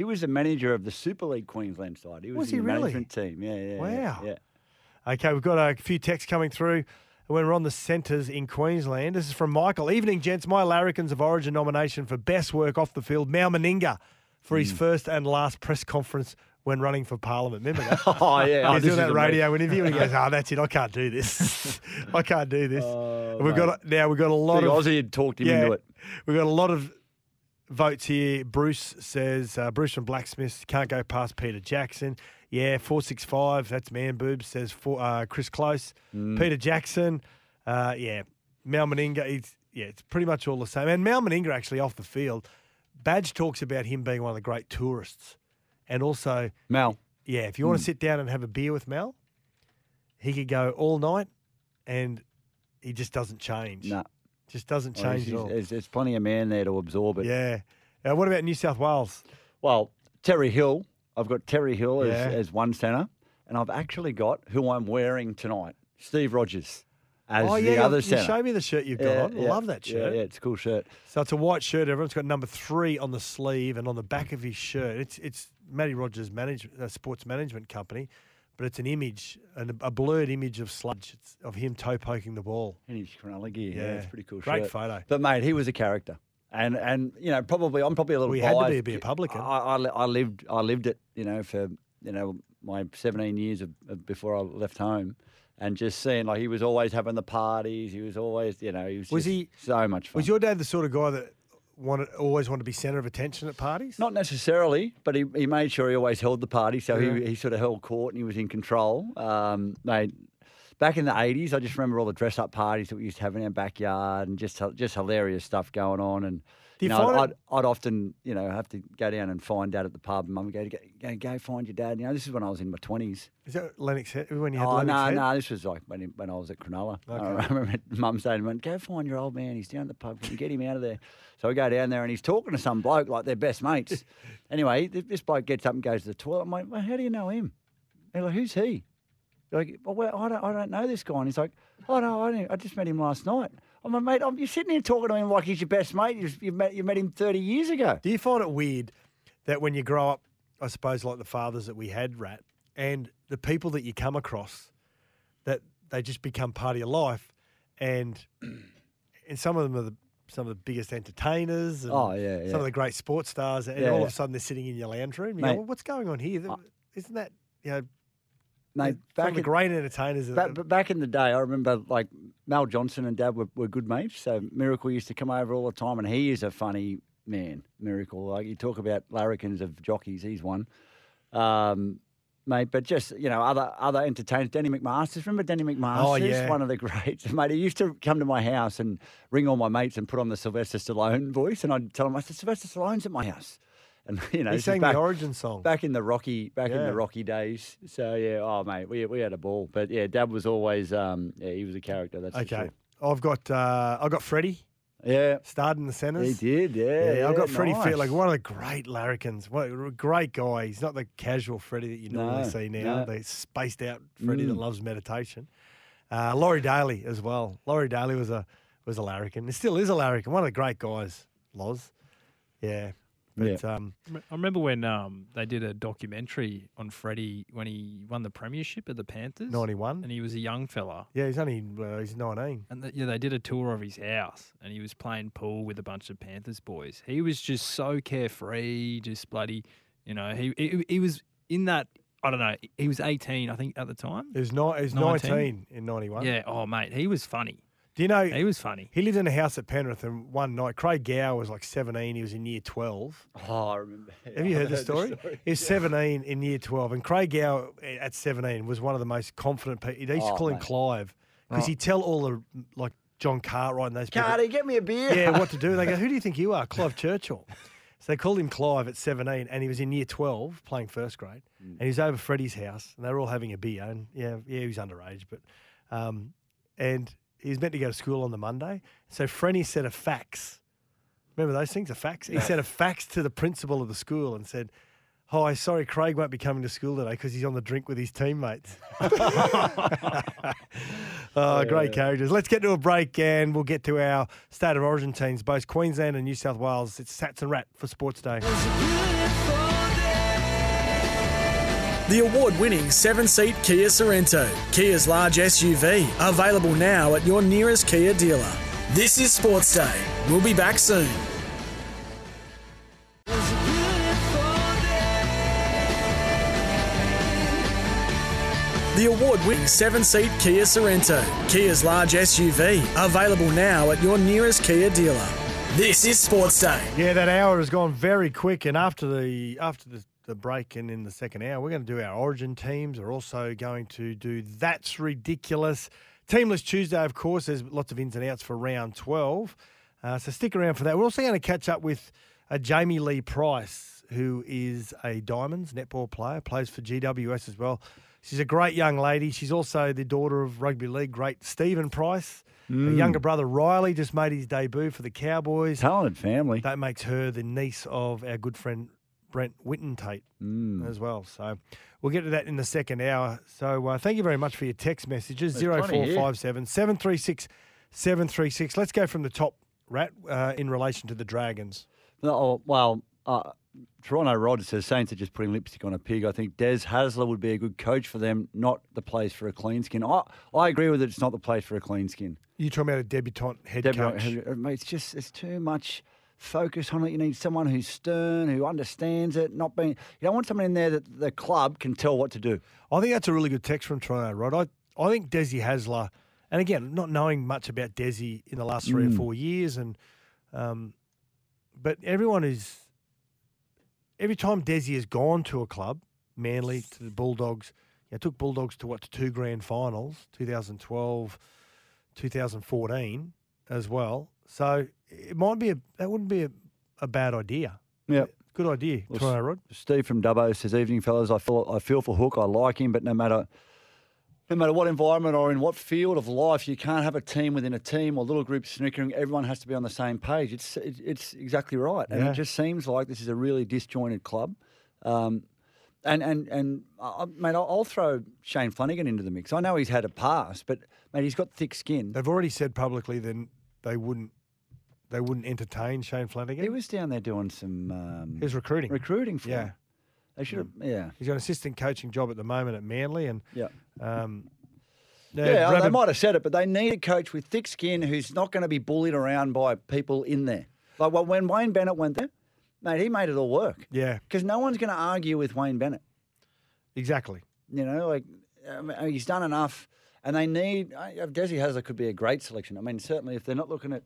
he was the manager of the Super League Queensland side. He was, Was in he the really? management team. Yeah, yeah. Wow. Yeah. Okay, we've got a few texts coming through. When we're on the centres in Queensland, this is from Michael. Evening, gents. My Larrikins of Origin nomination for best work off the field. Mal Meninga for his hmm. first and last press conference when running for Parliament. Remember that? Oh, yeah. Oh, He's this doing that radio amazing. interview and he goes, "Oh, that's it. I can't do this. I can't do this." And we've Oh, mate. got now we've got a lot Big of Aussie had talked him yeah, into it. We've got a lot of votes here. Bruce says uh, Bruce from Blacksmith can't go past Peter Jackson. Yeah, four six five. That's man boobs. Says for, uh, Chris Close, Mm. Peter Jackson. Uh, yeah, Mal Meninga. It's, yeah, it's pretty much all the same. And Mal Meninga actually off the field. Badge talks about him being one of the great tourists, and also Mal. Yeah, if you want Mm. to sit down and have a beer with Mal, he could go all night, and he just doesn't change. No. Just doesn't change he's- at all. There's, plenty of man there to absorb it. Yeah. Uh, what about New South Wales? Well, Terry Hill. I've got Terry Hill as, Yeah. as one centre, and I've actually got who I'm wearing tonight, Steve Rogers, as oh, the other you centre. show me the shirt you've got Yeah, on. Yeah, love that yeah, shirt. Yeah, it's a cool shirt. So it's a white shirt. Everyone's got number three on the sleeve and on the back of his shirt. It's it's Matty Rogers' manage, uh, sports management company, but it's an image, an, a blurred image of Sludge it's of him toe poking the ball. In his Cronulla gear. Yeah, Yeah. it's pretty cool Great shirt. photo. But, mate, he was a character. And and you know probably I'm probably a little. We had to be a beer publican. I, I, I lived I lived it you know for you know my 17 years of, of before I left home, and just seeing like he was always having the parties. He was always you know he was Was just he- so much fun. Was your dad the sort of guy that wanted always wanted to be centre of attention at parties? Not necessarily, but he, he made sure he always held the party. So Yeah. he, he sort of held court and he was in control. Um, mate, back in the 80s, I just remember all the dress up parties that we used to have in our backyard and just just hilarious stuff going on. And you know, I'd, it- I'd often, you know, have to go down and find dad at the pub. Mum would go, go, go, go find your dad. You know, this is when I was in my 20s. Is that Lennox Head? When you had Oh, Lennox no, Head? no, this was like when, when I was at Cronulla. I remember mum saying go find your old man. He's down at the pub. Can you get him out of there? So I go down there and he's talking to some bloke like they're best mates. anyway, this bloke gets up and goes to the toilet. I'm like, well, how do you know him? They're like, who's he? They're like, well, well, I, don't, I don't know this guy. And he's like, oh, no, I, I just met him last night. Oh, I'm like, mate, I'm, you're sitting here talking to him like he's your best mate. You've, you've, met, you met him 30 years ago. Do you find it weird that when you grow up, I suppose like the fathers that we had, Rat, and the people that you come across, that they just become part of your life, and and some of them are the some of the biggest entertainers. And Oh, yeah, yeah, Some of the great sports stars, and Yeah, all yeah. of a sudden they're sitting in your lounge room. You Mate. go, well, what's going on here? Isn't that you know? Mate, some back of the great entertainers. Back, but back in the day, I remember like Mel Johnson and Dad were, were good mates. So Miracle used to come over all the time, and he is a funny man. Miracle, like you talk about larrikins of jockeys, he's one, um, mate. But just you know, other other entertainers. Danny McMaster's. Remember Danny McMaster's? Oh, yeah. one of the greats, mate. He used to come to my house and ring all my mates and put on the Sylvester Stallone voice, and I'd tell him, I said, Sylvester Stallone's at my house. And you know, he sang back- the Origin song. back in the Rocky back in the Rocky days. So yeah, oh mate, we we had a ball. But yeah, Dad was always um yeah, he was a character, that's Okay, sure. I've got uh, I've got Freddie. Yeah, starred in the centres. He did, yeah. Yeah, I've got yeah, Freddie nice. Fair, like one of the great larrikins. What a great guy. He's not the casual Freddie that you normally No, see now. no. The spaced out Freddie that Mm. loves meditation. Uh, Laurie Daley as well. Laurie Daley was a was a larrikin. He still is a larrikin. One of the great guys, Loz. Yeah. But um, I remember when um, they did a documentary on Freddie when he won the premiership at the Panthers. 91. And he was a young fella. yeah, he's only uh, he's nineteen. And the, yeah, they did a tour of his house, and he was playing pool with a bunch of Panthers boys. He was just so carefree, just bloody, you know. He he, he was in that. I don't know. He was eighteen, I think, at the time. He was, ni- he was 19? 19 in 91. Yeah. Oh, mate, he was funny. Do you know he was funny? He lived in a house at Penrith, and one night Craig Gower was like 17. He was in year 12. Oh, I remember. Have you heard the heard story? He was 17 in year 12, and Craig Gower at 17 was one of the most confident people. They used to Oh, call him. Clive because Oh. he'd tell all the like John Cartwright and those people. Cardi, get me a beer. Yeah, what to do. They go, who do you think you are? Clive Churchill. So they called him Clive at 17, and he was in year 12 playing first grade. Mm. And he was over Freddie's house, and they were all having a beer. And yeah, yeah, he was underage, but um, and he was meant to go to school on the Monday. So Frenny sent a fax. Remember those things, a fax? He sent a fax to the principal of the school and said, oh, Hi, sorry, Craig won't be coming to school today because he's on the drink with his teammates. oh, great characters. Let's get to a break and we'll get to our state of origin teams, both Queensland and New South Wales. It's Satts and Rat for Sports Day. The award winning seven seat Kia Sorento, Kia's large SUV, available now at your nearest Kia dealer. This is Sports Day. We'll be back soon. The award winning seven seat Kia Sorento, Kia's large SUV, available now at your nearest Kia dealer. This is Sports Day. Yeah, that hour has gone very quick, and after the after the, the break and in the second hour, we're going to do our Origin teams. We're also going to do that's ridiculous. Teamless Tuesday, of course. There's lots of ins and outs for round twelve, uh, so stick around for that. We're also going to catch up with uh, Jamie-Lee Price, who is a Diamonds netball player, plays for GWS as well. She's a great young lady. She's also the daughter of rugby league great Stephen Price. Her Mm. younger brother Riley just made his debut for the Cowboys. Talented family. That makes her the niece of our good friend Brent Whitten Tate Mm. as well. So we'll get to that in the second hour. So uh, thank you very much for your text messages. There's 0457 736 736. Let's go from the top, Rat, uh, in relation to the Dragons. No, oh, well, uh, Toronto Rod says Saints are just putting lipstick on a pig. I think Des Hasler would be a good coach for them, not the place for a clean skin. I, I agree with it. It's not the place for a clean skin. You're talking about a debutante head Deborah, coach? mate, it's just it's too much focus on it. You need someone who's stern, who understands it, not being. You don't want someone in there that the club can tell what to do. I think that's a really good text from Toronto, Rod. I, I think Desi Hasler, and again, not knowing much about Desi in the last three or Mm. four years, and um, but everyone is every time Desi has gone to a club, Manly to the Bulldogs, you know, took Bulldogs to what to two grand finals, 2012, 2014 as well. So it might be a that wouldn't be a, a bad idea. Yeah. Good idea, Well, Toronto Rod. Steve from Dubbo says, "Evening, fellas. I feel I feel for Hook. I like him, but no matter no matter what environment or in what field of life, you can't have a team within a team or little group snickering. Everyone has to be on the same page. It's it, it's exactly right, and Yeah. it just seems like this is a really disjointed club. Um, and and and uh, mate, I'll, I'll throw Shane Flanagan into the mix. I know he's had a pass, but mate, he's got thick skin. They've already said publicly then they wouldn't they wouldn't entertain Shane Flanagan. He was down there doing some um, He was recruiting. recruiting for. Yeah. him. They should have. Yeah. He's got an assistant coaching job at the moment at Manly, and Yeah. um, Yeah, yeah, they might have said it, but they need a coach with thick skin who's not going to be bullied around by people in there. Like well, when Wayne Bennett went there, mate, he made it all work. Yeah, Because no one's going to argue with Wayne Bennett. exactly. You know, like I mean, he's done enough, and they need. I- uh, Desi Hasler could be a great selection. I mean, certainly if they're not looking at.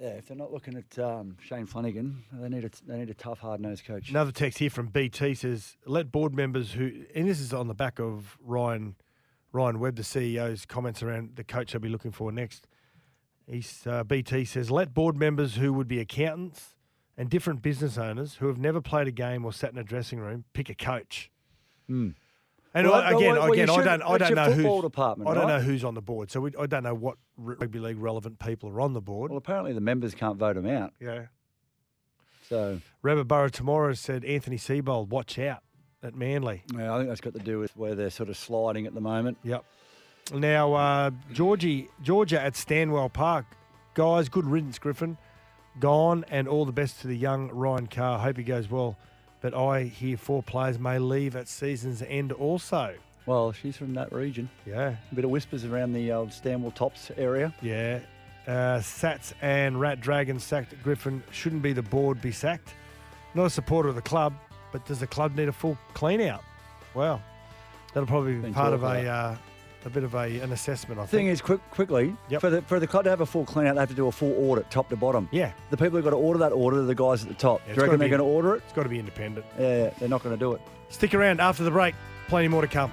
Yeah, if they're not looking at um, Shane Flanagan, they need a they need a tough, hard nosed coach. Another text here from BT says, "Let board members who," and this is on the back of Ryan Ryan Webb, the CEO's comments around the coach they'll be looking for next. He's uh, BT says, "Let board members who would be accountants and different business owners who have never played a game or sat in a dressing room pick a coach." And. Well, I, well, again, well, again, I don't, I don't know who's, department, I don't right? know who's on the board, so we, I don't know what rugby league relevant people are on the board. Well, apparently the members can't vote them out. Yeah. So Rabbit Borough tomorrow said Anthony Seibold, watch out at Manly. Yeah, I think that's got to do with where they're sort of sliding at the moment. Yep. Now, uh, Georgie, Georgia at Stanwell Park. Guys, good riddance, Griffin. Gone, and all the best to the young Ryan Carr. Hope he goes well. But I hear four players may leave at season's end also. Well, she's from that region. Yeah. A bit of whispers around the old Stanwell Tops area. Yeah. Uh, Satts and Rat Dragon sacked Griffin. Shouldn't be the board be sacked. Not a supporter of the club, but does the club need a full clean out? Well, that'll probably be Been part of a uh, a bit of a, an assessment, I Thing think. is, quick, quickly, for the for the club to have a full clean out, they have to do a full audit, top to bottom. Yeah. The people who've got to order that order are the guys at the top. Yeah, do you reckon they're going to order it? It's got to be independent. Yeah, yeah, they're not going to do it. Stick around after the break. Plenty more to come.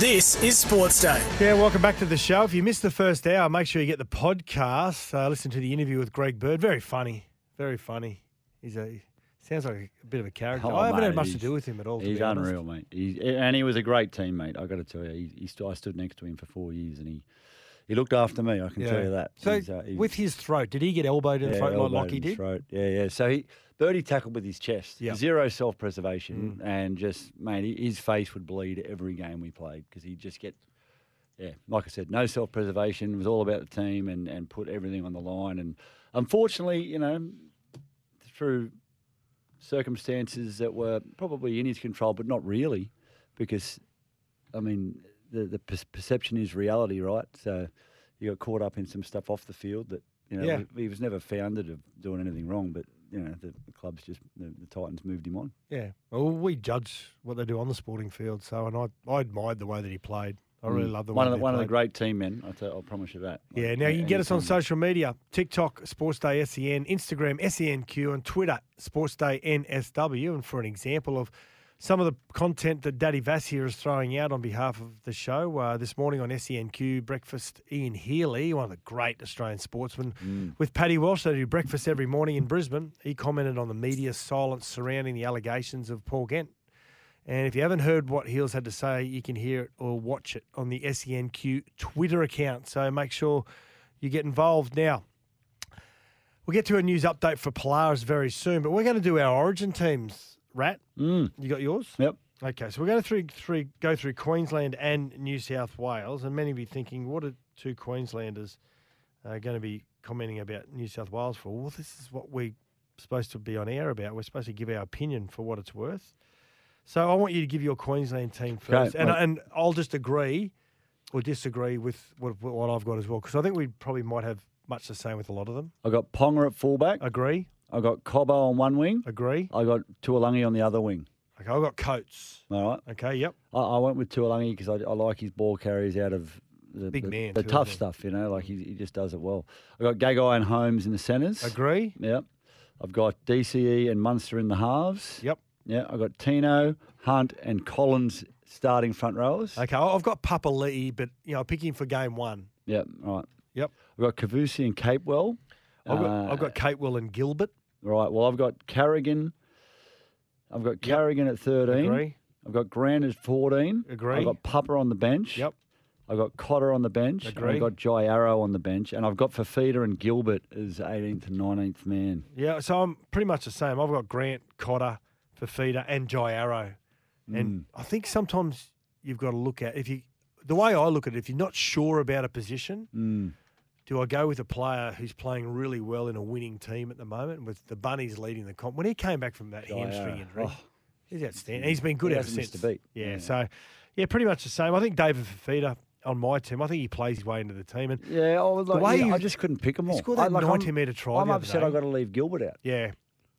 This is Sports Day. Yeah, welcome back to the show. If you missed the first hour, make sure you get the podcast. Uh, listen to the interview with Greg Bird. Very funny. Very funny. He's a sounds like a bit of a character. Oh, I haven't mate, had much to do with him at all. He's be honest. unreal, mate. He's, and he was a great teammate. I got to tell you, he, he st- I stood next to him for four years, and he he looked after me. I can tell you that. So uh, he- with his throat, did he get elbowed in the Yeah, throat like Lockie did? Throat. Yeah, yeah. So he Birdie tackled with his chest. Yep. Zero self preservation, and just mate, he- his face would bleed every game we played because he'd just get. Yeah, like I said, no self preservation. It was all about the team and, and put everything on the line. And unfortunately, you know, through circumstances that were probably in his control, but not really, because I mean, the the per- perception is reality, right? So you got caught up in some stuff off the field that you know Yeah. he, he was never founded of doing anything wrong, but you know the, the club's just the, the Titans moved him on. Yeah. Well, we judge what they do on the sporting field. So, and I, I admired the way that he played. I really Mm. love the one of the, one of the great team men. I tell, I'll promise you that. Yeah, now you can get us on social media TikTok, Sports Day SEN, Instagram, SENQ, and Twitter, Sports Day NSW. And for an example of some of the content that Daddy Vass here is throwing out on behalf of the show, uh, this morning on SENQ Breakfast, Ian Healy, one of the great Australian sportsmen, Mm. with Paddy Walsh, they do breakfast every morning in Brisbane. He commented on the media silence surrounding the allegations of Paul Gent And if you haven't heard what Heels had to say, you can hear it or watch it on the SENQ Twitter account. So make sure you get involved now. We'll get to a news update for Polaris very soon, but we're going to do our origin teams, Rat. Mm. You got yours? Yep. Okay, so we're going to through, through, go through Queensland and New South Wales, and many of you thinking, what are two Queenslanders uh, going to be commenting about New South Wales for? Well, this is what we're supposed to be on air about. We're supposed to give our opinion for what it's worth. So I want you to give your Queensland team first, and, mate. and I'll just agree or disagree with what, what I've got as well, because I think we probably might have much the same with a lot of them. I got Ponga at fullback. Agree. I got Cobbo on one wing. Agree. I got Taulagi on the other wing. Okay, I've got Coates. All right. Okay, yep. I, I went with Taulagi because I, I like his ball carries out of the, Big the, man the too, tough stuff, you know, like he, he just does it well. I've got Gagai and Holmes in the centres. Agree. Yep. I've got DCE and Munster in the halves. Yep. Yeah, I've got Tino, Hunt, and Collins starting front rowers. Okay, I've got Papalii, but you know, picking him for game one. Yep, right. Yep. I've got Kaufusi and Capewell. I've got, Uh, I've got Capewell and Gilbert. Right. Well, I've got Carrigan. I've got Carrigan at 13. Agree. I've got Grant at 14. Agree. I've got Pupper on the bench. Yep. I've got Cotter on the bench. Agree. I've got Jai Arrow on the bench. And I've got Fifita and Gilbert as 18th and 19th man. Yeah, so I'm pretty much the same. I've got Grant, Cotter, Fifita, and Jai Arrow. Mm. And I think sometimes you've got to look at if you the way I look at it, if you're not sure about a position, Mm. Do I go with a player who's playing really well in a winning team at the moment with the Bunnies leading the comp? When he came back from that Jai hamstring injury, Oh. he's outstanding. He's been good He ever since. beat. Yeah, Yeah. so yeah, pretty much the same. I think David Fifita on my team. I think he plays his way into the team. And Yeah, the like, way yeah, he- I just couldn't pick them he scored I- that like, I'm- 90 metre try I'm the upset. I've got to leave Gilbert out. Yeah,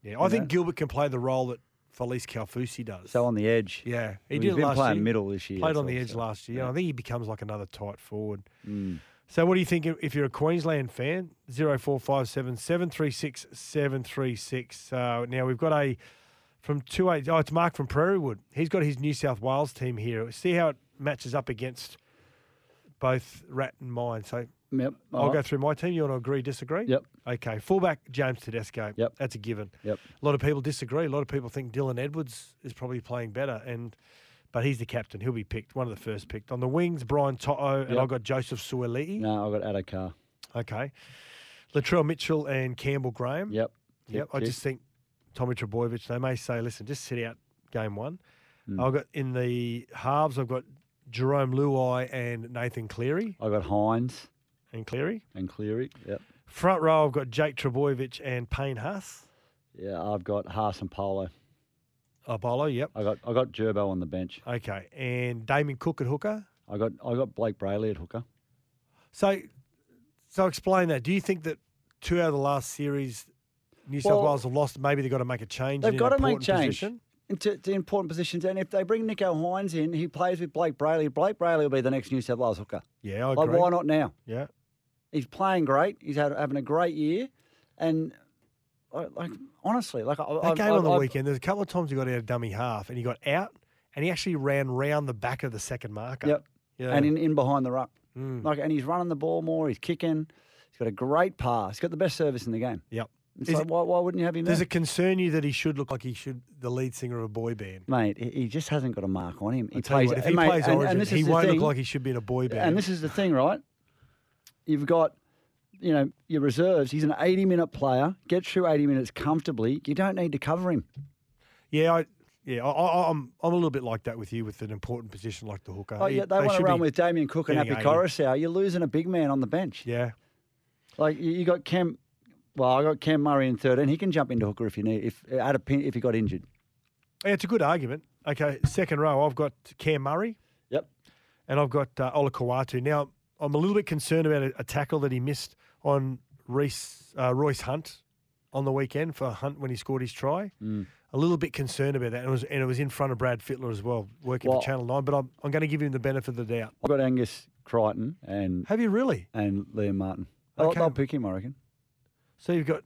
yeah. You I think know? Gilbert can play the role that Felise Kaufusi does. So on the edge. Yeah, he Well, did he's been last playing year. middle this year, Played on the all, edge so, last year. yeah. I think he becomes like another tight forward. Mm. So what do you think if- you're a Queensland fan? Zero four five seven seven three six seven three six. Uh, now we've got a from two eight. Oh, it's Mark from Prairie Wood. He's got his New South Wales team here. See how it matches up against both Rat and mine. So Yep. I'll alright. go through my team. You want to agree, disagree? Yep. Okay. Fullback James Tedesco. Yep. That's a given. Yep. A lot of people disagree. A lot of people think Dylan Edwards is probably playing better, and but he's the captain. He'll be picked, one of the first picked. On the wings, Brian To'o, and Yep. I've got Joseph Suaalii. No, I've got Addo-Carr. Okay. Latrell Mitchell and Campbell Graham. Yep. Yep. I just think Tommy Trbojevic, they may say, listen, just sit out game one. Mm. I've got in the halves, I've got Jarome Luai and Nathan Cleary. I've got Hynes And Cleary. and Cleary. Yep. Front row, I've got Jake Trbojevic and Payne Haas. Yeah, I've got Haas and Paulo. Apollo, yep. I got I got Gerbo on the bench. Okay. And Damien Cook at hooker. I got I got Blayke Brailey at hooker. So, so explain that. Do you think that two out of the last series, New South Well, Wales have lost? Maybe they've got to make a change. They've in got to make change Position? into to important positions. And if they bring Nicho Hynes in, he plays with Blayke Brailey. Blayke Brailey will be the next New South Wales hooker. Yeah, I Like, agree. why not now? Yeah. He's playing great. He's had, having a great year, and like honestly, like I, That I, game I, on the weekend, there's a couple of times he got out of dummy half and he got out and he actually ran round the back of the second marker. Yep. Yeah. And in, in behind the ruck. Mm. Like, and he's running the ball more. He's kicking. He's got a great pass. He's got the best service in the game. Yep. Like, it- why, why wouldn't you have him Does there? it concern you that he should look like he should the lead singer of a boy band? Mate, he just hasn't got a mark on him. He plays. What, if he mate, plays Origin, and, and he won't thing, look like he should be in a boy band. And this is the thing, right? You've got, you know, your reserves. He's an 80 minute player. Gets through 80 minutes comfortably. You don't need to cover him. yeah, I, yeah, I, I, I'm I'm a little bit like that with you with an important position like the hooker. Oh, yeah, they, want to run with Damien Cook and Happy 80. Koroisau. You're losing a big man on the bench. Yeah, Like you, you got Cam. Well, I got Cam Murray in third, and he can jump into hooker if you need. If at a pin, if he got injured. Yeah, it's a good argument. Okay, second row, I've got Cam Murray. Yep. And I've got uh, Olakau'atu. Now, I'm a little bit concerned about a, a tackle that he missed on Reese, uh, Royce Hunt on the weekend for Hunt when he scored his try. Mm. A little bit concerned about that. And it was, and it was in front of Brad Fittler as well, working Well- for Channel 9. But I'm, I'm going to give him the benefit of the doubt. I've got Angus Crichton and Have you really? and Liam Martin. I'll Okay. they'll pick him, I reckon. So you've got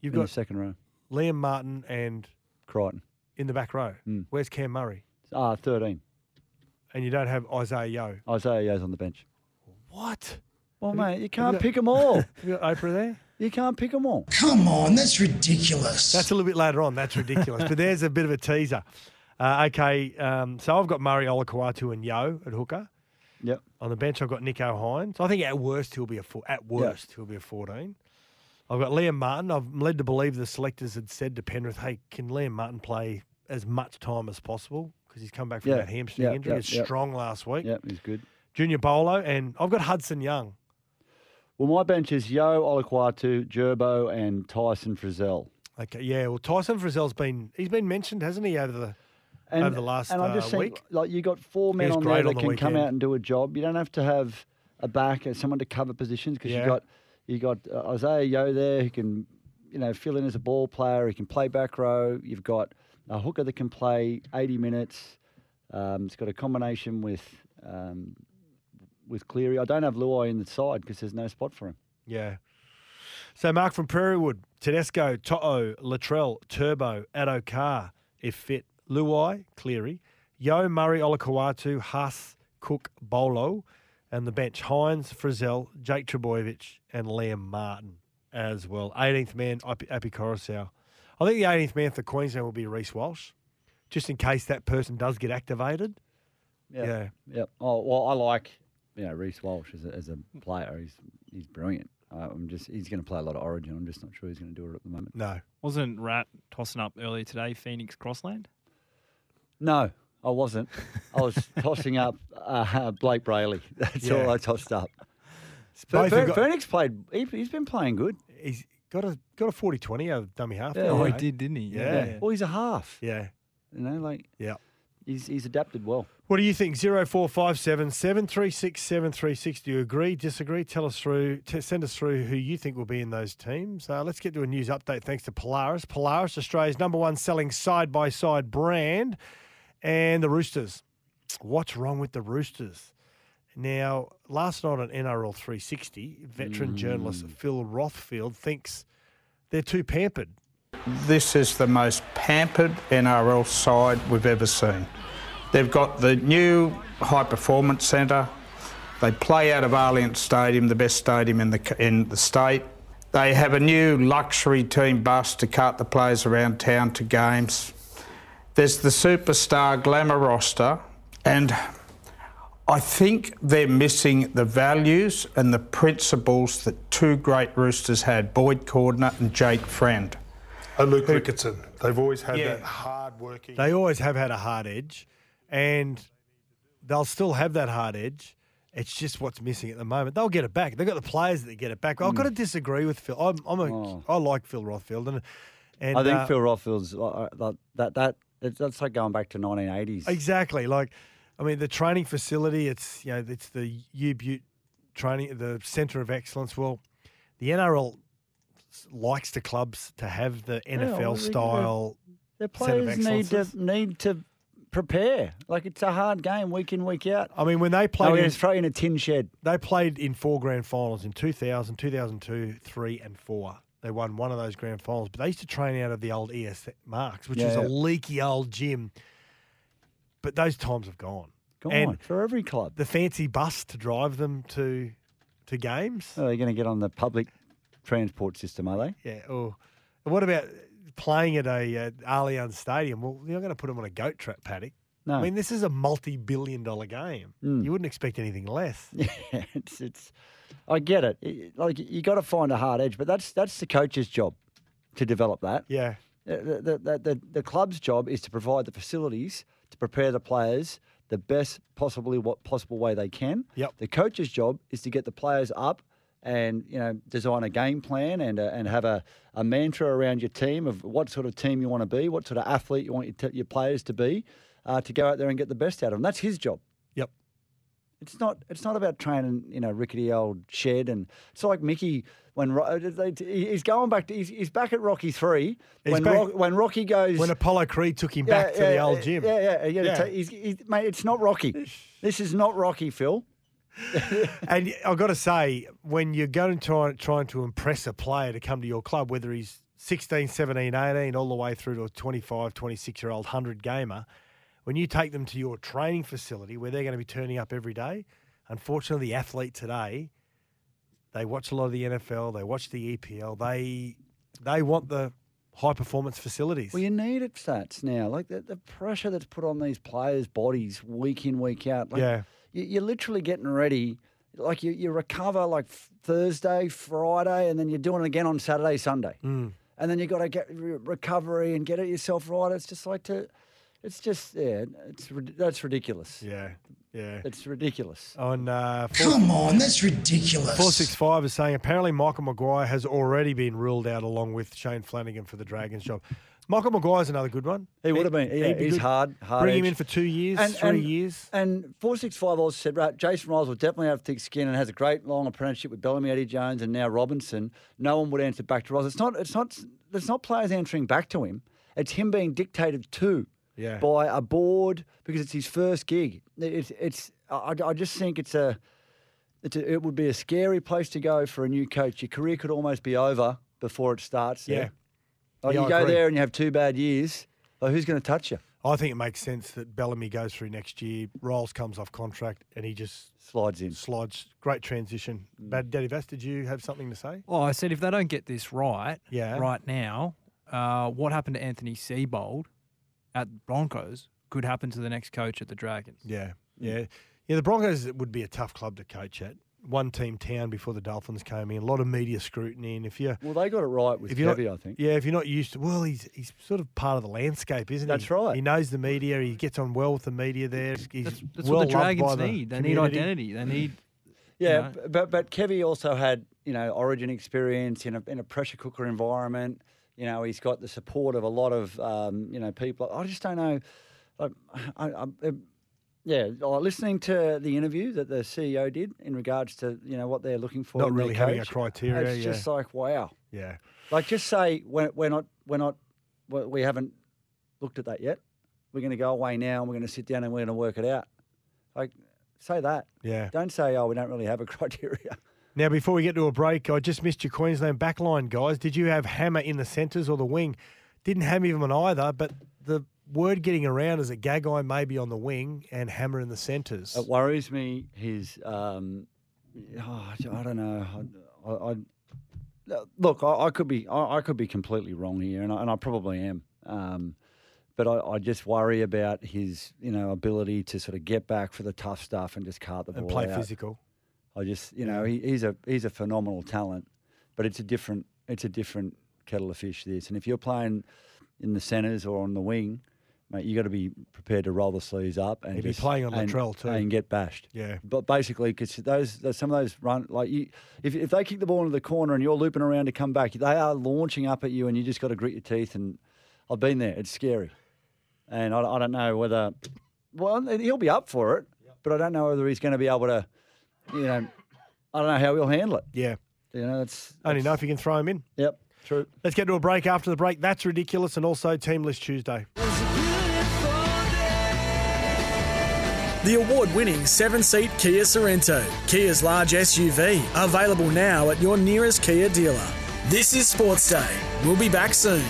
you've in got the second row. Liam Martin and Crichton. in the back row. Mm. Where's Cam Murray? Ah, thirteen. And you don't have Isaah Yeo. Isaah Yeo's on the bench. What? Well, mate, you can't got- pick them all. You got Oprah there? You can't pick them all. Come on, that's ridiculous. That's a little bit later on. That's ridiculous. but there's a bit of a teaser. Uh, okay, um, so I've got Murray Olakau'atu and Yeo at hooker. Yep. On the bench, I've got Nicho Hynes. I think at worst he'll be a four, at worst he'll be a fourteen. I've got Liam Martin. I'm led to believe the selectors had said to Penrith, "Hey, can Liam Martin play as much time as possible because he's come back from Yeah, that hamstring yeah, injury. yeah, He's yeah. strong last week. Yep, he's good. Junior Paulo, and I've got Hudson Young. Well, my bench is Yeo, Olakau'atu, Gerbo, and Tyson Frizell. Okay, yeah. Well, Tyson Frizell's been he's been mentioned, hasn't he, over the And, over the last and I just uh, think week? like you got four men on there that on the can come out and do a job. You don't have to have a back and someone to cover positions because Yeah. you got you got uh, Isaah Yeo there who can you know fill in as a ball player. He can play back row. You've got a hooker that can play 80 minutes. Um, it's got a combination with um, with Cleary. I don't have Luai in the side because there's no spot for him. Yeah. So Mark from Prairie Wood, Tedesco, To'o, Latrell, Turbo, Addo Carr, if fit, Luai, Cleary, Yeo, Murray, Olakau'atu, Haas, Cook, Paulo, and the bench, Hynes, Frizell, Jake Trbojevic, and Liam Martin as well. 18th man, Api Koroisau. I think the 18th man for Queensland will be Reece Walsh, just in case that person does get activated. Yeah. Yeah. Oh well, I like you know Reece Walsh as a, as a player. He's he's brilliant. Uh, I'm just he's going to play a lot of Origin. I'm just not sure he's going to do it at the moment. No. Wasn't Rat tossing up earlier today, Phoenix Crossland? No, I wasn't. I was tossing up uh, Blayke Brailey. That's Yeah. all I tossed up. Both Fer- got- Phoenix played. He, he's been playing good. He's got a got a 40-20 over dummy half. Yeah. there, Oh, he did, didn't he? Yeah. Well, he's a half. Yeah. You know, like Yeah. He's he's adapted well. What do you think? 0457 736 736. Do you agree, disagree? Tell us through, t- send us through who you think will be in those teams. Uh, let's get to a news update thanks to Polaris. Polaris, Australia's number one selling side by side brand. And the Roosters. What's wrong with the Roosters? Now, last night on NRL 360, veteran journalist Phil Rothfield thinks they're too pampered. This is the most pampered NRL side we've ever seen. They've got the new high performance centre. They play out of Allianz Stadium, the best stadium in the in the state. They have a new luxury team bus to cart the players around town to games. There's the superstar glamour roster, and I think they're missing the values and the principles that two great roosters had, Boyd Cordner and Jake Friend. And Luke Ricketson. They've always had Yeah. that hard working. They always have had a hard edge, and they'll still have that hard edge. It's just what's missing at the moment. They'll get it back. They've got the players that get it back. I've got to disagree with Phil. I'm, I'm a, Oh. I like Phil Rothfield, and, and I think uh, Phil Rothfield's uh, that that that it's, that's like going back to 1980s. exactly like, I mean, the training facility. It's you know, it's the U Butte training, the centre of excellence. Well, the NRL likes the clubs to have the NFL they- style. The centre of players need to need to prepare. Like it's a hard game week in week out. I mean, when they Oh, played, yeah, in- throw in a tin shed. They played in four grand finals in 2000, 2002, 3, and 4. They won one of those grand finals, but they used to train out of the old ES Marks, which is Yeah. a leaky old gym. But those times have gone. Gone And for every club. the fancy bus to drive them to to games. Are they're going to get on the public transport system, are they? Yeah. Or what about playing at a uh, Allianz Stadium? Well, you're not going to put them on a goat trap paddock. No. I mean, this is a multi-billion-dollar game. Mm. You wouldn't expect anything less. Yeah, it's it's. I get it. It- Like you got to find a hard edge, but that's that's the coach's job to develop that. Yeah. The, the, the, the, the club's job is to provide the facilities to prepare the players the best possibly what possible way they can. Yep. The coach's job is to get the players up and you know design a game plan and uh, and have a, a mantra around your team of what sort of team you want to be, what sort of athlete you want your, t- your players to be, uh, to go out there and get the best out of them. That's his job. Yep. It's not. It's not about training, you know, rickety old shed, and it's like Mickey when uh, he's going back to. He's, he's back at Rocky three when back- Rock, when Rocky goes When Apollo Creed took him back to the old gym. Yeah, yeah, yeah. Yeah. he's, he's, mate, it's not Rocky. This is not Rocky, Phil. and I've got to say, when you're going to try, trying to impress a player to come to your club, whether he's 16, 17, 18, all the way through to a 25, 26 year old 100 gamer, when you take them to your training facility where they're going to be turning up every day, unfortunately, the athlete today, they watch a lot of the NFL, they watch the EPL, they they want the high performance facilities. Well, you need it stats now. Like the, the pressure that's put on these players' bodies week in, week out. Like, Yeah. You, you're literally getting ready. Like you, you recover like Thursday, Friday, and then you're doing it again on Saturday, Sunday. Mm. And then you got to get re- recovery and get it yourself right. It's just like to, it's just yeah, it's that's ridiculous. Yeah, yeah, it's ridiculous. On uh, Come on, that's ridiculous. Four six five is saying apparently Michael Maguire has already been ruled out along with Shane Flanagan for the Dragons job. Michael Maguire's another good one. He would have been. Yeah, be he's good. hard, hard. Bring him in for two years, And- three and- years. And four six five also said, right, Jason Ryles will definitely have thick skin and has a great long apprenticeship with Bellamy, Eddie Jones, and now Robinson. No one would answer back to Ryles. It's not. It's not. It's not players answering back to him. It's him being dictated to Yeah. by a board because it's his first gig. It's. It's. I, I just think it's a. It's a, it would be a scary place to go for a new coach. Your career could almost be over before it starts. there. Yeah. Like Yeah, you I go agree. there and you have two bad years. Like who's going to touch you? I think it makes sense that Bellamy goes through next year. Ryles comes off contract and he just slides in. Slides. Great transition. Bad Daddy Vass, did you have something to say? Well, I said if they don't get this right, Yeah. right now, uh, what happened to Anthony Seibold at Broncos could happen to the next coach at the Dragons. Yeah, yeah, yeah. The Broncos would be a tough club to coach at. One team town before the Dolphins came in. A lot of media scrutiny, and if you Well, they got it right with if you're Kevy, not, I think. Yeah, if you're not used to, well, he's he's sort of part of the landscape, isn't he? That's right. He knows the media. He gets on well with the media there. He's That's, that's well what the loved by Dragons the need. They need identity. They need. Yeah, you know, but but Kevy also had you know Origin experience in a in a pressure cooker environment. You know, he's got the support of a lot of um, you know people. I just don't know. Like, I, I, I, yeah, uh, listening to the interview that the CEO did in regards to you know what they're looking for. Not really having a criteria, It's just like wow. Yeah. Like just say we're, we're not we're not we we haven't looked at that yet. We're going to go away now and we're going to sit down and we're going to work it out. Like say that. Yeah. Don't say oh we don't really have a criteria. Now, before we get to a break, I just missed your Queensland backline, guys. Did you have Hammer in the centres or the wing? Didn't have him on either, but the word getting around is that Gagai may be on the wing and Hammer in the centres. It worries me. His, um, oh, I don't know. I, I, I look, I, I could be, I, I could be completely wrong here, and I, and I probably am. Um, but I, I just worry about his, you know, ability to sort of get back for the tough stuff and just cart the ball and play out. physical. I just, you know, he, he's a he's a phenomenal talent, but it's a different it's a different kettle of fish. This, and if you're playing in the centres or on the wing, mate, you got to be prepared to roll the sleeves up and He'd be playing on and, Latrell too. and get bashed. Yeah. but basically, because those, those some of those run like you, if if they kick the ball into the corner and you're looping around to come back, they are launching up at you, and you just got to grit your teeth. And I've been there; it's scary, and I, I don't know whether. Well, he'll be up for it, but I don't know whether he's going to be able to you know, I don't know how he'll handle it. Yeah. You know, it's Only know if you can throw him in. Yep, true. Let's get to a break after the break. That's ridiculous. And also Team List Tuesday. The award winning seven seat Kia Sorento, Kia's large SUV, available now at your nearest Kia dealer. This is Sports Day. We'll be back soon.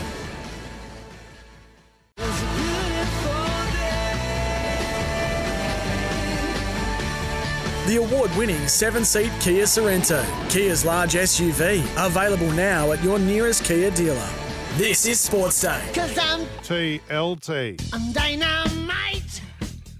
The award winning seven seat Kia Sorento, Kia's large SUV, available now at your nearest Kia dealer. This is Sports Day. Cause I'm, TLT. I'm dynamite.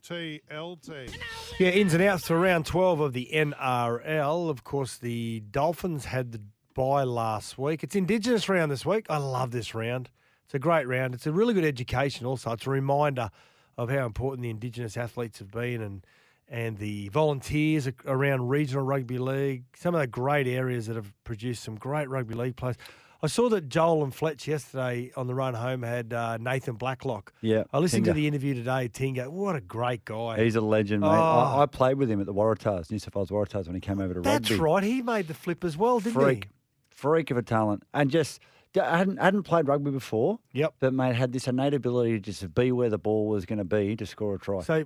TLT. Yeah, ins and outs for round 12 of the NRL. Of course, the Dolphins had the bye last week. It's Indigenous round this week. I love this round. It's a great round. It's a really good education also. It's a reminder of how important the Indigenous athletes have been and and the volunteers around regional rugby league, some of the great areas that have produced some great rugby league players. I saw that Joel and Fletch yesterday on the run home had uh, Nathan Blacklock. Yeah, I listened to the interview today. Tinga, what a great guy. He's a legend, mate. Oh. I, I played with him at the Waratahs, New South Wales Waratahs, when he came over to That's rugby. That's right. He made the flip as well, didn't he? freak, freak of a talent, and just I hadn't hadn't played rugby before. Yep. But mate had this innate ability to just be where the ball was going to be to score a try. So,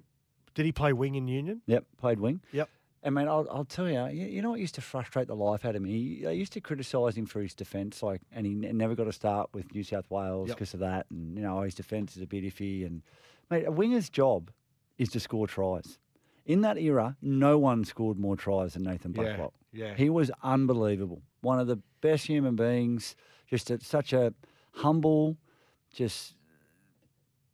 did he play wing in Union? Yep, played wing. Yep. And man, I'll, I'll tell you, you, you know what used to frustrate the life out of me? They used to criticise him for his defence, like, and he n- never got a start with New South Wales Yep. because of that. And you know, his defence is a bit iffy. And mate, a winger's job is to score tries. In that era, no one scored more tries than Nathan Yeah, yeah. He was unbelievable. One of the best human beings. Just a, such a humble, just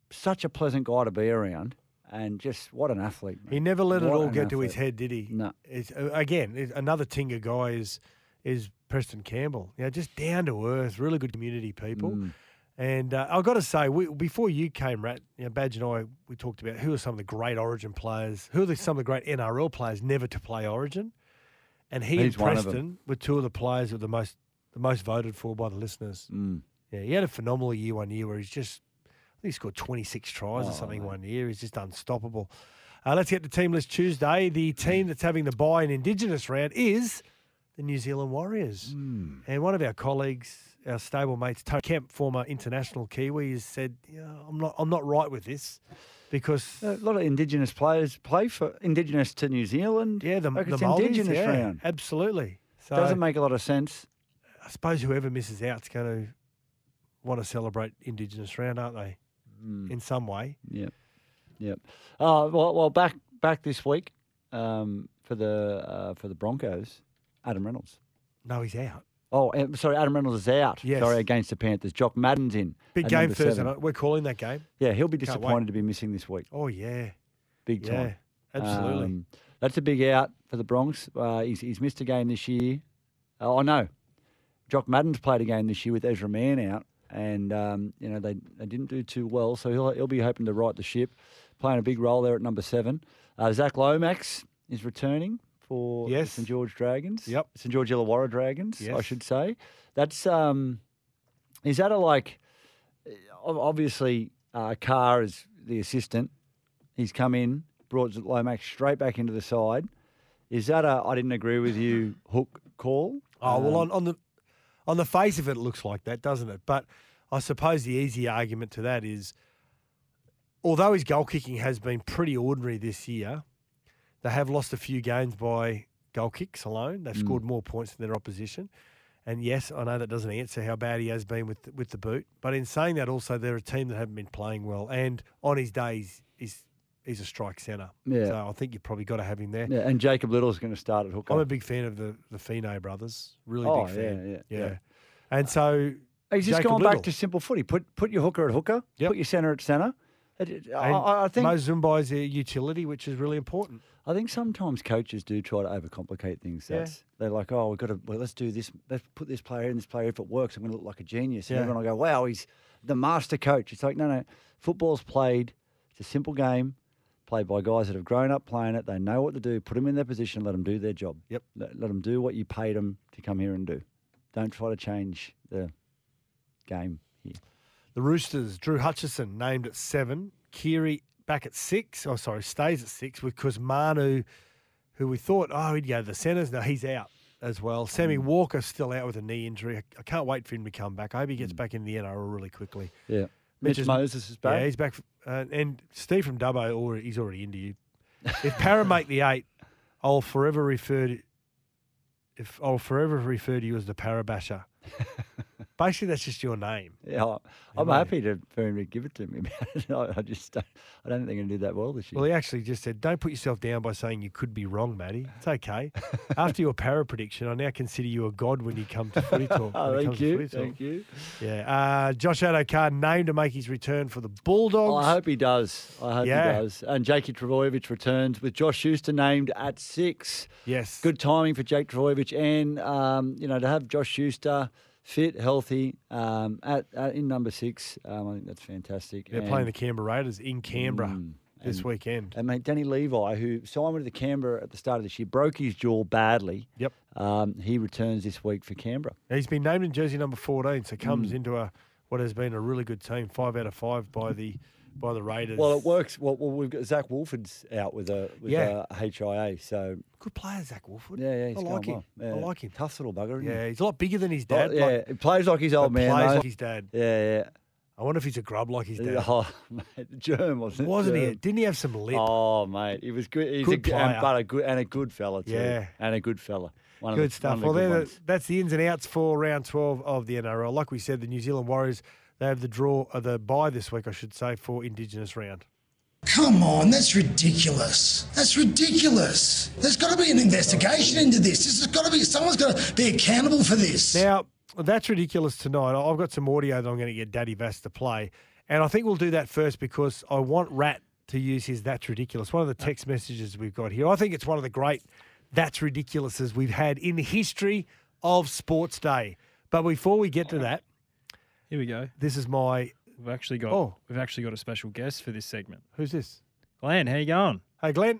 such a pleasant guy to be around, and just what an athlete. He never let it all get to his head, did he? No. It's, uh, again, another Tinga guy is is Preston Campbell. You know, just down to earth, really good community people. Mm. And uh, I've got to say, we, before you came, Rat, you know, Badge and I, we talked about who are some of the great Origin players, who are the, some of the great NRL players never to play Origin, and he He's and one of them. Preston were two of the players that were the most the most voted for by the listeners. Mm. Yeah, he had a phenomenal year one year where he's just, he scored 26 tries Oh, or something one year. He's just unstoppable. Uh, let's get to Team List Tuesday. The team that's having the buy in Indigenous round is the New Zealand Warriors. Hmm. And one of our colleagues, our stablemates, Tony Kemp, former international Kiwi, has said, yeah, I'm not, I'm not right with this because A lot of Indigenous players play for Indigenous to New Zealand. yeah, the, Like the it's Indigenous yeah, round. absolutely. So Doesn't make a lot of sense. I suppose whoever misses out is going to want to celebrate Indigenous round, aren't they? Mm. In some way. Yep. Yep. Uh, well, well, back back this week um, for the uh, for the Broncos, Adam Reynolds. No, he's out. Oh, eh, sorry, Adam Reynolds is out. Yes. Sorry, against the Panthers. Jock Madden's in. Big game Thursday seven. night. We're calling that game. Yeah, he'll be disappointed to be missing this week. Oh yeah, Big Yeah, time. absolutely. Um, that's a big out for the Bronx. Uh, he's, he's missed a game this year. Oh, no. Jock Madden's played a game this year with Ezra Mam out, and um, you know they, they didn't do too well. So he'll he'll be hoping to right the ship, playing a big role there at number seven. Uh, Zach Lomax is returning for Yes. St George Dragons. Yep. St George Illawarra Dragons, I should say. That's um, is that a like? Obviously, uh, Carr is the assistant. He's come in, brought Lomax straight back into the side. Is that a? I didn't agree with you. Hook call. Oh well, Um, on, on the on the face of it, it looks like that, doesn't it? But I suppose the easy argument to that is, although his goal kicking has been pretty ordinary this year, they have lost a few games by goal kicks alone. They've Mm. scored more points than their opposition. And yes, I know that doesn't answer how bad he has been with with the boot. But in saying that, also they're a team that haven't been playing well. And on his days, he's he's a strike centre. Yeah. So I think you've probably got to have him there. Yeah, and Jacob Liddle's going to start at hooker. I'm a big fan of the the Fino brothers. Really Oh, big yeah, fan. yeah, yeah. And so He's just Jacob Liddle. back to simple footy. Put put your hooker at hooker. Yep. Put your centre at centre. I, I- think Moses Mbye's a utility, which is really important. I think sometimes coaches do try to overcomplicate things. Yeah. They're like, oh, we've got to, well, let's do this. Let's put this player in, this player. If it works, I'm going to look like a genius. And Yeah. everyone will go, wow, he's the master coach. It's like, no, no. Football's played. It's a simple game played by guys that have grown up playing it. They know what to do. Put them in their position. Let them do their job. Yep. Let, let them do what you paid them to come here and do. Don't try to change the game here. The Roosters, Drew Hutchison named at seven. Keary back at six. Oh, sorry, stays at six because Manu, who we thought, oh, he'd go to the centres. No, he's out as well. Sammy Mm. Walker still out with a knee injury. I, I can't wait for him to come back. I hope he gets back in the NRL really quickly. Yeah. Mitch Moses is back. Yeah, he's back. Uh, and Steve from Dubbo, already, he's already into you. If Para make the eight, I'll forever refer to. If I'll forever refer to you as the Parabasher. Basically, that's just your name. Yeah, I- I'm happy to for him to give it to me. I I just don't, I don't think to do that well this year. Well, he actually just said, "Don't put yourself down by saying you could be wrong, Matty. It's okay. After your para prediction, I now consider you a god when you come to footy talk. Oh, thank you, thank you. Yeah, uh, Josh Addo-Carr named to make his return for the Bulldogs. I hope he does. I hope Yeah. he does. And Jakey Trbojevic returns with Josh Schuster named at six. Yes. Good timing for Jake Trbojevic. And, um, you know, to have Josh Schuster fit, healthy, um, at, at in number six, um, I think that's fantastic. They're And- playing the Canberra Raiders in Canberra Mm, this and- weekend. And mate, Danny Levi, who signed with the Canberra at the start of this year, broke his jaw badly. Yep. Um, he returns this week for Canberra. He's been named in jersey number 14, so comes Mm. into a what has been a really good team, five out of five by the by the Raiders. Well, it works. Well, well we've got Zac Woolford's out with a with Yeah. a HIA, so good player, Zac Woolford. yeah, yeah, he's I like him. well. I like him. Tough little bugger. Isn't Yeah, he? he's a lot bigger than his Oh, dad. yeah, like- he plays like his old man. Plays though. like his dad. Yeah, yeah. I wonder if he's a grub like his dad. Oh, mate, germ wasn't it? Wasn't he? Didn't he have some lip? Oh, mate, he was good. He's Good a good player. and, but a good and a good fella too. Yeah. and a good fella. One Good of the, stuff. Well, the good the, that's the ins and outs for round 12 of the NRL. Like we said, the New Zealand Warriors, they have the draw, uh, the buy this week, I should say, for Indigenous round. Come on, that's ridiculous. That's ridiculous. There's got to be an investigation into this. This has got to be someone's got to be accountable for this. Now, That's ridiculous tonight. I've got some audio that I'm going to get Daddy Vass to play. And I think we'll do that first because I want Rat to use his That's Ridiculous. One of the text messages we've got here. I think it's one of the great That's Ridiculouses we've had in the history of Sports Day. But before we get to that, Here we go. this is my. We've actually got Oh. we've actually got a special guest for this segment. Who's this? Glenn, how you going? Hey, Glenn.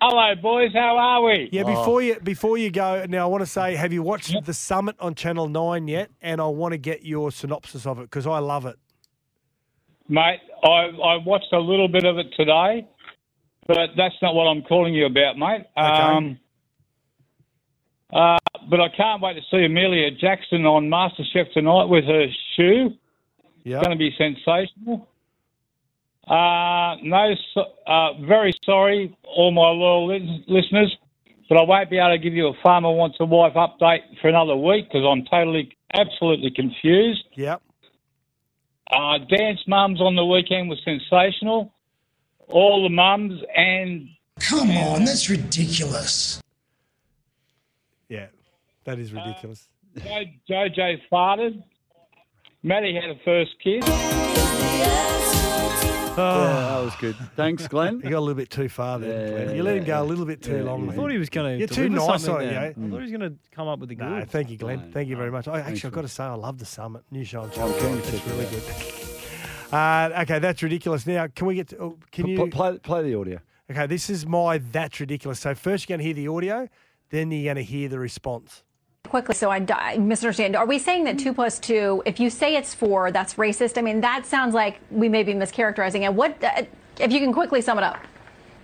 Hello, boys. How are we? Yeah, before you before you go, now I want to say, have you watched the summit on Channel Nine yet? And I want to get your synopsis of it because I love it. Mate, I, I watched a little bit of it today, but that's not what I'm calling you about, mate. Um, uh, but I can't wait to see Amelia Jackson on MasterChef tonight with her shoe. Yeah. It's going to be sensational. Uh, no, so- uh, very sorry, all my loyal lis- listeners, but I won't be able to give you a farmer wants a wife update for another week because I'm totally, absolutely confused. Yep. Uh, Dance Mums on the weekend was sensational. All the mums and Come on, that's ridiculous. Yeah, that is ridiculous. Jo- JoJo farted. Maddie had a first kiss. Oh. Yeah, that was good. Thanks, Glenn. You got a little bit too far there, Glenn. You let him go a little bit too long. I thought he was going to. You're too nice on it, there. yeah. I thought he was going to come up with the No, good. thank you, Glenn. Thank you very much. I actually, I've got to say, I love the summit. New show on Channel keen 9. It's really good. Uh, okay, that's ridiculous. Now, can we get to? Oh, can you play play the audio? Okay, this is my that's ridiculous. So first you're going to hear the audio, then you're going to hear the response. Quickly, so I, I misunderstand. Are we saying that two plus two, if you say it's four, that's racist? I mean, that sounds like we may be mischaracterizing it. What, uh, if you can quickly sum it up?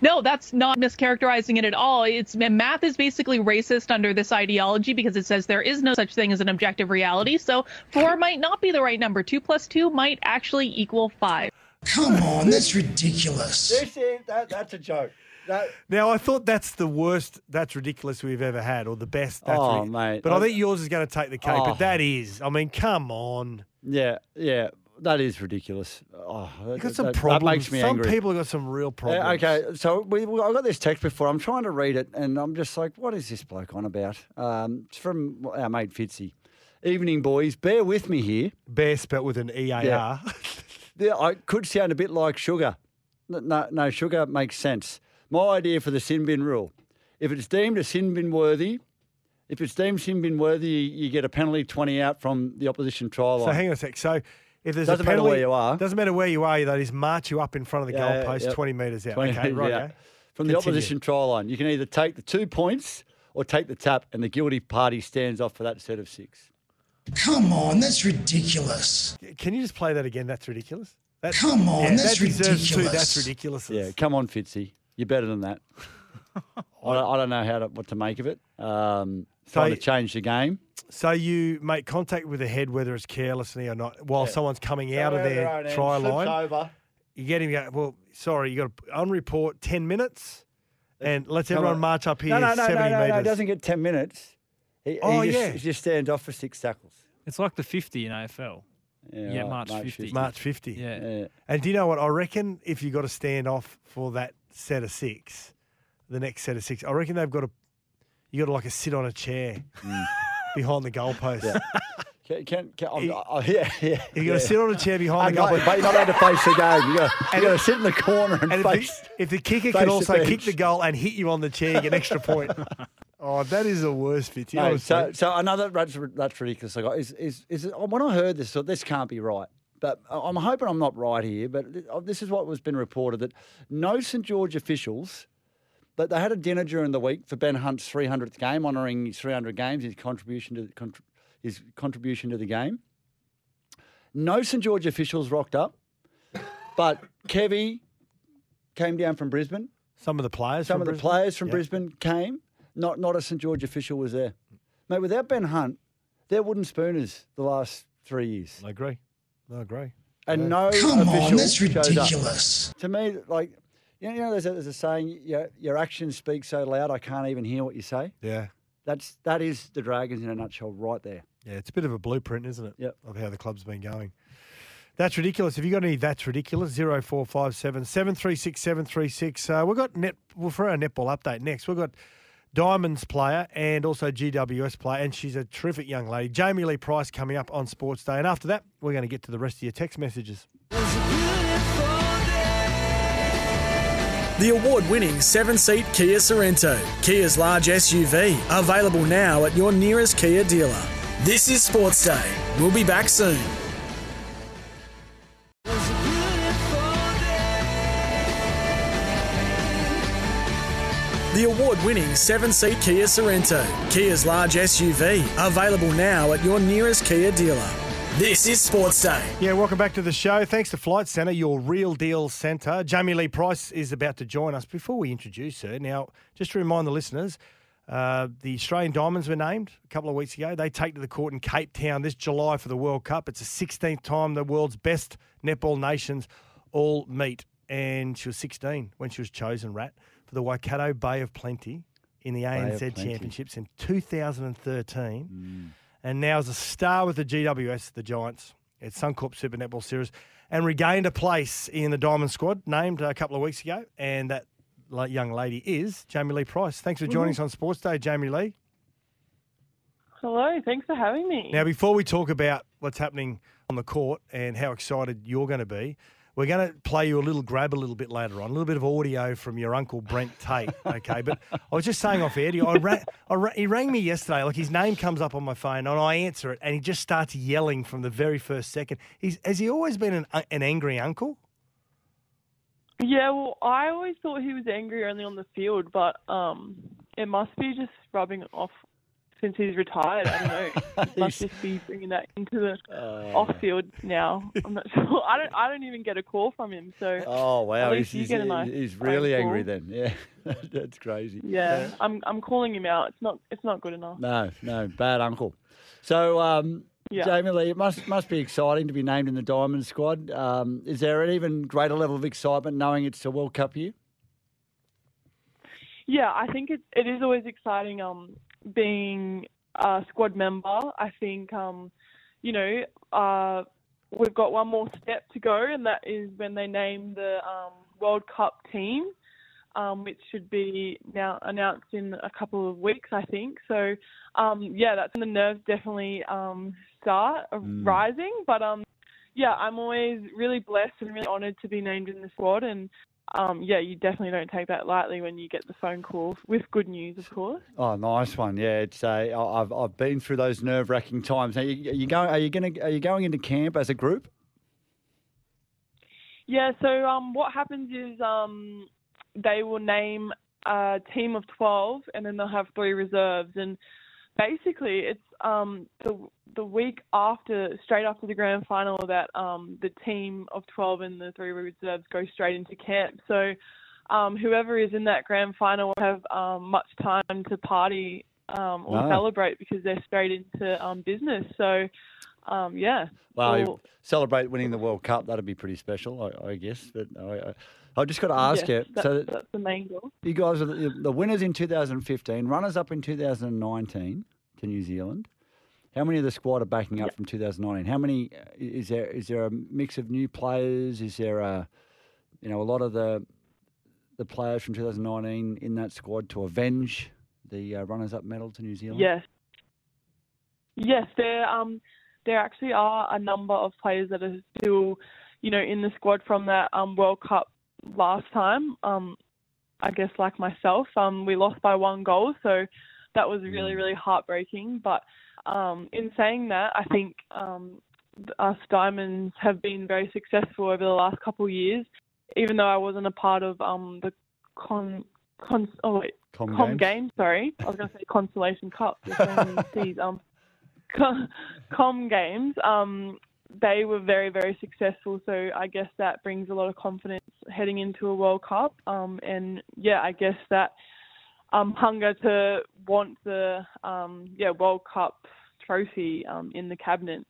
No, that's not mischaracterizing it at all. It's math is basically racist under this ideology because it says there is no such thing as an objective reality. So four might not be the right number. Two plus two might actually equal five. Come on, that's ridiculous. This is, that, that's a joke. That, Now I thought that's the worst. That's ridiculous we've ever had, or the best. That's Oh, mate. But I I- think yours is going to take the cake. Oh. But that is. I mean, come on. yeah, yeah, that is ridiculous. Oh, You got some that- problems. That makes me some angry. people have got some real problems. Yeah, okay, so we, I got this text before. I'm trying to read it, and I'm just like, what is this bloke on about? Um, it's from our mate Fitzy. Evening, boys. Bear with me here. Bear spelt with an E A R. Yeah. Yeah, I could sound a bit like sugar. No, no, sugar makes sense. My idea for the sin bin rule: if it's deemed a sin bin worthy, if it's deemed sin bin worthy, you, you get a penalty twenty out from the opposition trial line. So line. hang on a sec. So if there's Doesn't a matter penalty, where you are. Doesn't matter where you are. They just march you up in front of the Yeah, goalpost, yep. twenty metres out. 20 okay, right. yeah. yeah. From the opposition trial line, you can either take the two points or take the tap, and the guilty party stands off for that set of six. Come on, that's ridiculous. Can you just play that again? That's ridiculous. That, Come on, yeah, that's that deserves two. ridiculous. That's ridiculous. Yeah, come on, Fitzy. You're better than that. I, don't- I don't know how to, what to make of it. Um, So trying to change the game. So you make contact with the head, whether it's carelessly or not, while someone's coming out of their their own end, try line. over. You get him. Go, well, sorry, you got to on report ten minutes, and let's Come everyone on. march up here No, no, no, seventy no, no, metres. no. It doesn't get 10 minutes. He, Oh, he just, yeah. He just stands off for six tackles. It's like the 50 in AFL. Yeah, right, March March 50. 50. March 50. Yeah. And do you know what? I reckon if you got to stand off for that set of six, the next set of six, I reckon they've got to, you got to like a sit on a chair behind the goalpost. Mm. Yeah. Can, can, can, I'm- yeah, yeah. You got to yeah. sit on a chair behind the goalpost. but you're not allowed to face the game. You got, to sit in the corner and, And if the, if the kicker face can the also kick the goal and hit you on the chair, you get an extra point. oh, that is the worst, Fitzy. No, so, so another that's, that's ridiculous. I got is, is is when I heard this, I thought this can't be right. But I'm hoping I'm not right here. But uh, this is what was been reported that no St George officials, but they had a dinner during the week for Ben Hunt's 300th game, honouring his 300 games, his contribution to the, his contribution to the game. No St George officials rocked up, but Kevy came down from Brisbane. Some of the players. Some from of the Brisbane? players from Yeah. Brisbane came. Not not a St George official was there. Mate, without Ben Hunt, they're wooden spooners the last three years. I agree. I agree. And Yeah. no Come on, that's shows up. ridiculous. To me, like you know, you know there's, a, there's a saying, your, your actions speak so loud I can't even hear what you say. Yeah. That's that is the Dragons in a nutshell, right there. Yeah, it's a bit of a blueprint, isn't it? Yep. Of how the club's been going. That's ridiculous. Have you got any that's ridiculous? 0457 736 736. Uh, we've got net well, for our netball update next. We've got Diamonds player and also GWS player, and she's a terrific young lady. Jamie Lee Price coming up on Sports Day. And after that, we're going to get to the rest of your text messages. The award winning seven seat Kia Sorento, Kia's large SUV, available now at your nearest Kia dealer. This is Sports Day. We'll be back soon. The award winning seven seat Kia Sorento, Kia's large SUV, available now at your nearest Kia dealer. This is Sports Day. Yeah, welcome back to the show. Thanks to Flight Centre, your real deal centre. Jamie Lee Price is about to join us. Before we introduce her, now, just to remind the listeners, uh, the Australian Diamonds were named a couple of weeks ago. They take to the court in Cape Town this July for the World Cup. It's the 16th time the world's best netball nations all meet. And she was 16 when she was chosen, Rat, for the Waikato Bay of Plenty in the Bay ANZ Championships in 2013 hmm. and now is a star with the GWS, the Giants, at Suncorp Super Netball Series, and regained a place in the Diamond Squad, named a couple of weeks ago. And that young lady is Jamie Lee Price. Thanks for joining mm-hmm. us on Sports Day, Jamie Lee. Hello, thanks for having me. Now, before we talk about what's happening on the court and how excited you're going to be, we're going to play you a little grab a little bit later on, a little bit of audio from your uncle Brent Tate. Okay, but I was just saying off air to you, I ra- I ra- he rang me yesterday. Like his name comes up on my phone, and I answer it, and he just starts yelling from the very first second. He's has he always been an, an angry uncle? Yeah, well, I always thought he was angry only on the field, but um, it must be just rubbing off since he's retired. I don't know. He must just be bringing that into the Uh. off field now. I'm not sure. I don't. I don't even get a call from him. So Oh wow, he's, he's, nice he's really angry then. Yeah, that's crazy. Yeah, I'm. I'm calling him out. It's not. It's not good enough. No, no, bad uncle. So, um, Yeah. Jamie Lee, it must must be exciting to be named in the Diamond Squad. Um, is there an even greater level of excitement knowing it's a World Cup year? Yeah, I think it it is always exciting um being a squad member. I think um you know, uh we've got one more step to go and that is when they name the um World Cup team. Um, which should be now announced in a couple of weeks, I think. So, um, yeah, that's when the nerves definitely um, start Mm. rising. But um, yeah, I'm always really blessed and really honoured to be named in the squad. And um, yeah, you definitely don't take that lightly when you get the phone call with good news, of course. Oh, nice one. Yeah, it's a. I- I've I've been through those nerve wracking times. Are you, are you going? Are you going? Are you going into camp as a group? Yeah, so um, what happens is um, they will name a team of 12 and then they'll have three reserves. And basically, it's um, the, the week after, straight after the grand final, that um, the team of 12 and the three reserves go straight into camp. So um, whoever is in that grand final will have um, much time to party um, or Ah. celebrate because they're straight into um, business. So, um, yeah. Well, you celebrate winning the World Cup. That'd be pretty special, I, I guess. But I, I, I just got to ask yes, you. that- so that's the main goal. you guys are the, the winners in 2015, runners up in 2019 to New Zealand. How many of the squad are backing up from 2019? How many uh, is there? Is there a mix of new players? Is there a, you know, a lot of the the players from 2019 in that squad to avenge the uh, runners-up medal to New Zealand? Yes. Yes, there um there actually are a number of players that are still, you know, in the squad from that um World Cup last time. Um I guess like myself, um we lost by one goal, so that was really really heartbreaking, but um in saying that, I think um us Diamonds have been very successful over the last couple of years, even though I wasn't a part of um the con con oh wait Com com Games? game, sorry. I was going to say Consolation Cup. There's so many Cs. Um, com, com games. Um, they were very, very successful. So I guess that brings a lot of confidence heading into a World Cup. Um, and yeah, I guess that um, hunger to want the um, yeah World Cup trophy um, in the cabinet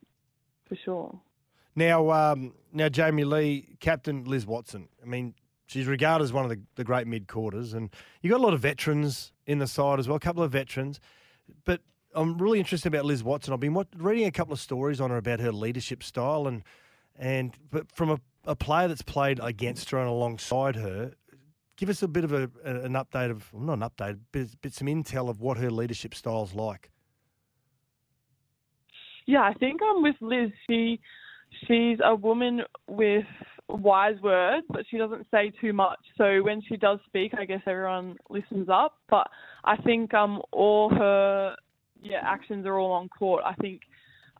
for sure. Now, um, now Jamie Lee, Captain Liz Watson. I mean, she's regarded as one of the, the great mid quarters, and you got a lot of veterans in the side as well. A couple of veterans, but I'm really interested about Liz Watson. I've been wat- reading a couple of stories on her about her leadership style, and and but from a, a player that's played against her and alongside her, Give us a bit of a, an update of, well, not an update, but, but some intel of what her leadership style's like. Yeah, I think I'm with Liz. She she's a woman with wise words, but she doesn't say too much. So when she does speak, I guess everyone listens up. But I think um all her yeah actions are all on court. I think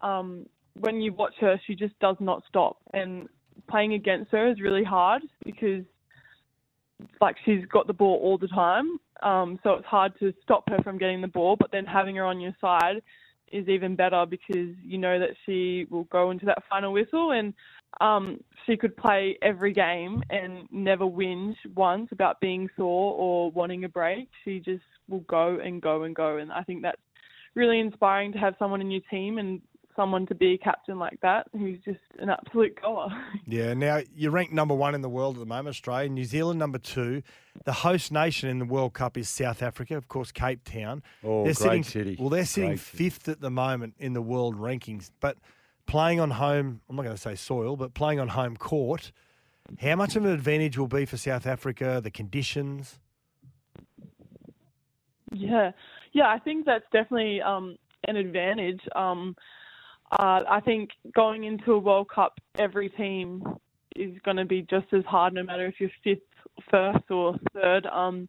um when you watch her, she just does not stop, and playing against her is really hard because like she's got the ball all the time. Um, so it's hard to stop her from getting the ball, but then having her on your side is even better because you know that she will go into that final whistle and um, she could play every game and never whinge once about being sore or wanting a break. She just will go and go and go, and I think that's really inspiring to have someone in your team and someone to be a captain like that who's just an absolute goer. Yeah, now you're ranked number one in the world at the moment, Australia. New Zealand number two. The host nation in the World Cup is South Africa, of course, Cape Town. Oh, they're great sitting, city. Well, they're sitting Great fifth at the moment in the world rankings, but playing on home, I'm not going to say soil, but playing on home court. How much of an advantage will be for South Africa? The conditions. Yeah, yeah, I think that's definitely um, an advantage. Um, uh, I think going into a World Cup, every team is going to be just as hard, no matter if you're fifth, first, or third, um,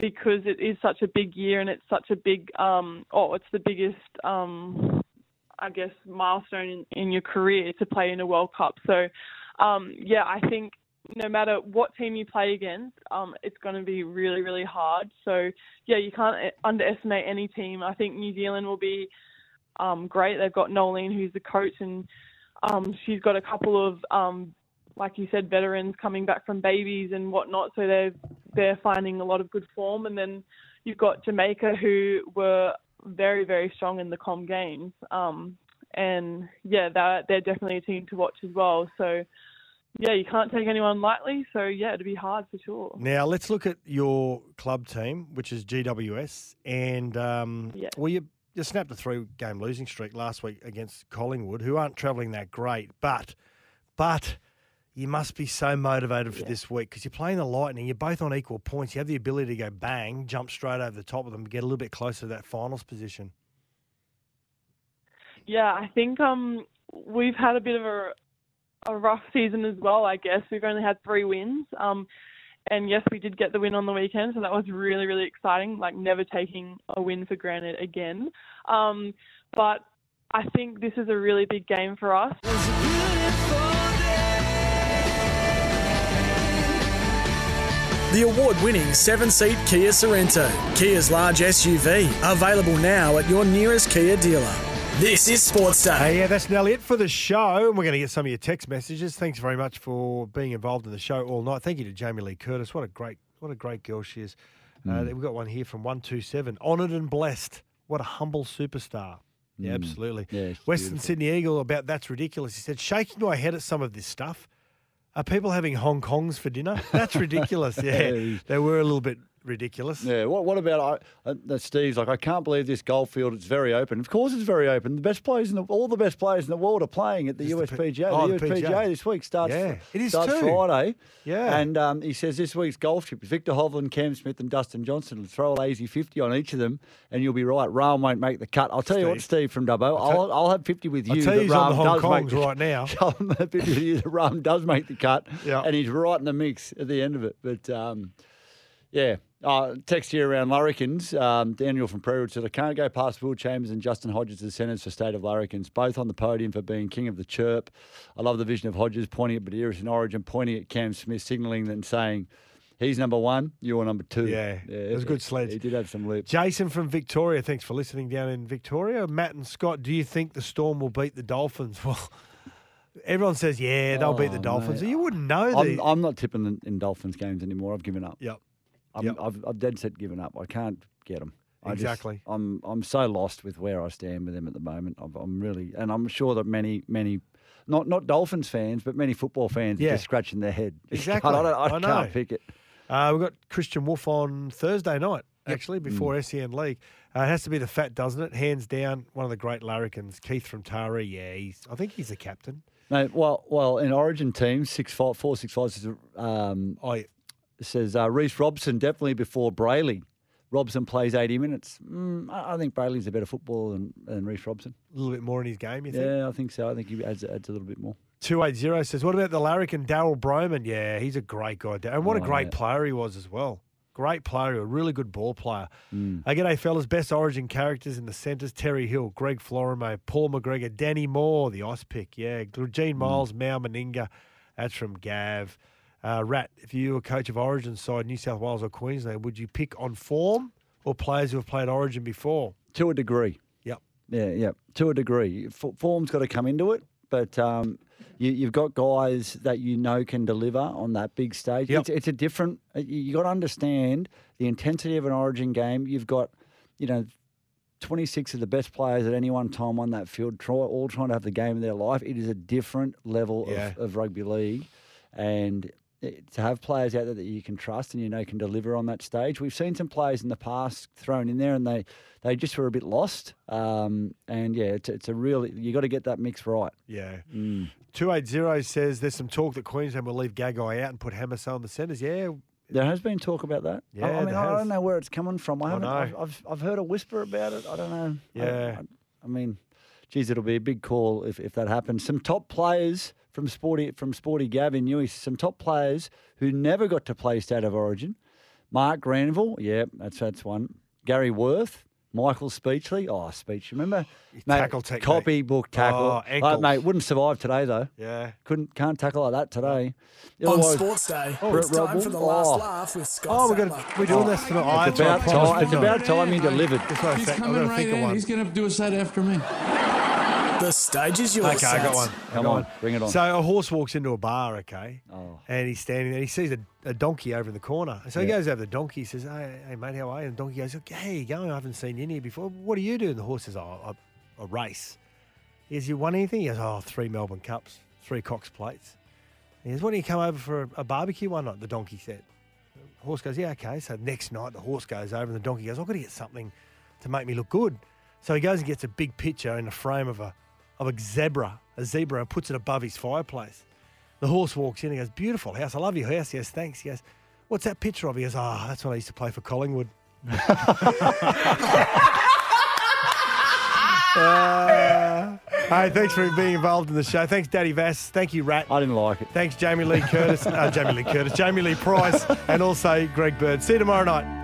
because it is such a big year and it's such a big, um, oh, it's the biggest, um, I guess, milestone in, in your career to play in a World Cup. So, um, yeah, I think no matter what team you play against, um, it's going to be really, really hard. So, yeah, you can't uh, underestimate any team. I think New Zealand will be um, great. They've got Noeline, who's the coach, and um, she's got a couple of, um, like you said, veterans coming back from babies and whatnot. So they're they're finding a lot of good form. And then you've got Jamaica, who were very, very strong in the Com Games. Um, and yeah, they're, they're definitely a team to watch as well. So yeah, you can't take anyone lightly. So yeah, it'd be hard for sure. Now let's look at your club team, which is GWS, and um, Yeah. well, you you snapped a three-game losing streak last week against Collingwood, who aren't travelling that great, but but you must be so motivated for this week because you're playing the Lightning. You're both on equal points. You have the ability to go bang, jump straight over the top of them, get a little bit closer to that finals position. Yeah, I think um we've had a bit of a a rough season as well. I guess we've only had three wins. Um, and yes, we did get the win on the weekend, so that was really really exciting. Like never taking a win for granted again. Um, but I think this is a really big game for us. The award winning seven seat Kia Sorento, Kia's large SUV, available now at your nearest Kia dealer. This is Sports Day. Hey, yeah, that's nearly it for the show. And we're going to get some of your text messages. Thanks very much for being involved in the show all night. Thank you to Jamie Lee Curtis. What a great, what a great girl she is. Uh, we've got one here from one two seven. Honoured and blessed. What a humble superstar. Yeah, Mm. absolutely. Yeah, Western beautiful. Sydney Eagle about that's ridiculous. He said, shaking my head at some of this stuff. Are people having Hong Kongs for dinner? That's ridiculous. Yeah. they were a little bit ridiculous. Yeah. What What about I, uh, Steve's like? I can't believe this golf field. It's very open. Of course, it's very open. The best players in the, all the best players in the world are playing at the USPGA. oh, the the USPGA PGA. this week starts. Yeah, it is starts too. Friday. Yeah. And um, he says this week's golf trip: is Viktor Hovland, Cam Smith, and Dustin Johnson. Will throw a lazy fifty on each of them, and you'll be right. Rahm won't make the cut. I'll tell you what, Steve from Dubbo. I'll I'll, I'll have fifty with you. I'll tell that you he's on the Rahm Hong does make Kongs the- right now. Have 50 with you that Rahm does make the cut, Yeah. and he's right in the mix at the end of it. But um, yeah. Uh, text here around Larrikins. Um, Daniel from Prairie said, I can't go past Will Chambers and Justin Hodges as centres for State of Larrikins, both on the podium for being king of the chirp. I love the vision of Hodges pointing at Badiris in Origin, pointing at Cam Smith, signalling and saying, he's number one, you're number two. Yeah, it was a good sledge. He did have some lips. Jason from Victoria, thanks for listening down in Victoria. Matt and Scott, do you think the Storm will beat the Dolphins? Well, everyone says, yeah, they'll beat the Oh, Dolphins. mate. You wouldn't know. I'm, I'm not tipping in, in Dolphins games anymore. I've given up. Yep. I'm, Yep. I've, I've dead set given up. I can't get them. Exactly. I'm I'm so lost with where I stand with them at the moment. I'm, I'm really, and I'm sure that many many, not not Dolphins fans, but many football fans Yeah. are just scratching their head. Exactly. I, don't, I, I can't know. pick it. uh, we've got Christian Wolf on Thursday night, actually, before SEN League. Uh, it has to be the fat, doesn't it? Hands down, one of the great larrikins, Keith from Tara. Yeah, he's, I think he's the captain. No, well, well, in Origin teams, six five, four six five is um, I says uh, Reece Robson definitely before Brailey. Robson plays 80 minutes. Mm, I think Brailey's a better footballer than, than Reece Robson. A little bit more in his game, you think? Yeah, I think so. I think he adds, adds a little bit more. 280 says, What about the larrikin Darryl Brohman? Yeah, he's a great guy. And what a Oh, great yeah. player he was as well. Great player, a really good ball player. Mm. Uh, g'day, fellas. Best origin characters in the centres Terry Hill, Greg Florimo, Paul McGregor, Danny Moore, the Oz pick. Yeah, Mm. Gene Miles, Mal Meninga. That's from Gav. Uh, Rat, if you were coach of Origin side, New South Wales or Queensland, would you pick on form or players who have played Origin before? To a degree. Yep. Yeah, yeah. To a degree. F- form's got to come into it, but um, you, you've got guys that you know can deliver on that big stage. Yep. It's, it's a different. You, got to understand the intensity of an Origin game. You've got, you know. 26 of the best players at any one time on that field, try, all trying to have the game of their life. It is a different level Yeah. of, of rugby league. And to have players out there that you can trust and you know can deliver on that stage. We've seen some players in the past thrown in there and they, they just were a bit lost. Um, and yeah, it's, it's a really, you got to get that mix right. Yeah. Mm. 280 says there's some talk that Queensland will leave Gagai out and put Hammerson on the centres. Yeah, There has been talk about that. I- Yeah, I, mean, there I don't know where it's coming from. I I haven't. know. I've, I've, I've heard a whisper about it. I don't know. I- Yeah. I, I mean, geez, it'll be a big call if, if that happens. Some top players from Sporty from Sporty Gavin Newey. Some top players who never got to play State of Origin. Mark Granville. Yeah, that's that's one. Gary Worth. Michael Speechley. Oh, Speech. Remember? Mate, oh, tackle technique. Copybook tackle. Oh, ankles. mate, wouldn't survive today though. Yeah. Couldn't can't tackle like that today. On Sports Day, Oh, it's time Rebel. for the last Oh. laugh with Scott Oh, we're gonna we're doing this tonight. Oh, It's that's about promised time. It's about time he delivered. That's what I He's coming gonna right in. He's going to do a set after me. The stage is yours. Okay, I got one. I Come got on, one. bring it on. So a horse walks into a bar, okay, Oh. and he's standing there. He sees a, a donkey over in the corner. So he Yeah. goes over to the donkey. He says, "Hey, hey mate, how are you?" And the donkey goes, "Okay, how you going? I haven't seen you in here before. What do you do?" And the horse says, "Oh, a, a race." He goes, "You won anything?" He goes, "Oh, three Melbourne Cups, three Cox plates." He goes, "Why don't you come over for a, a barbecue one night?" The donkey said. The horse goes, "Yeah, okay." So next night, the horse goes over, and the donkey goes, "I've got to get something to make me look good." So he goes and gets a big picture in the frame of a of a zebra, a zebra, and puts it above his fireplace. The horse walks in and goes, Beautiful house. I love your house. Yes, Thanks. He goes, What's that picture of? He goes, Oh, that's when I used to play for Collingwood. Uh, hey, thanks for being involved in the show. Thanks, Daddy Vass. Thank you, Rat. I didn't like it. Thanks, Jamie Lee Curtis. uh, Jamie Lee Curtis, Jamie Lee Price, and also Greg Bird. See you tomorrow night.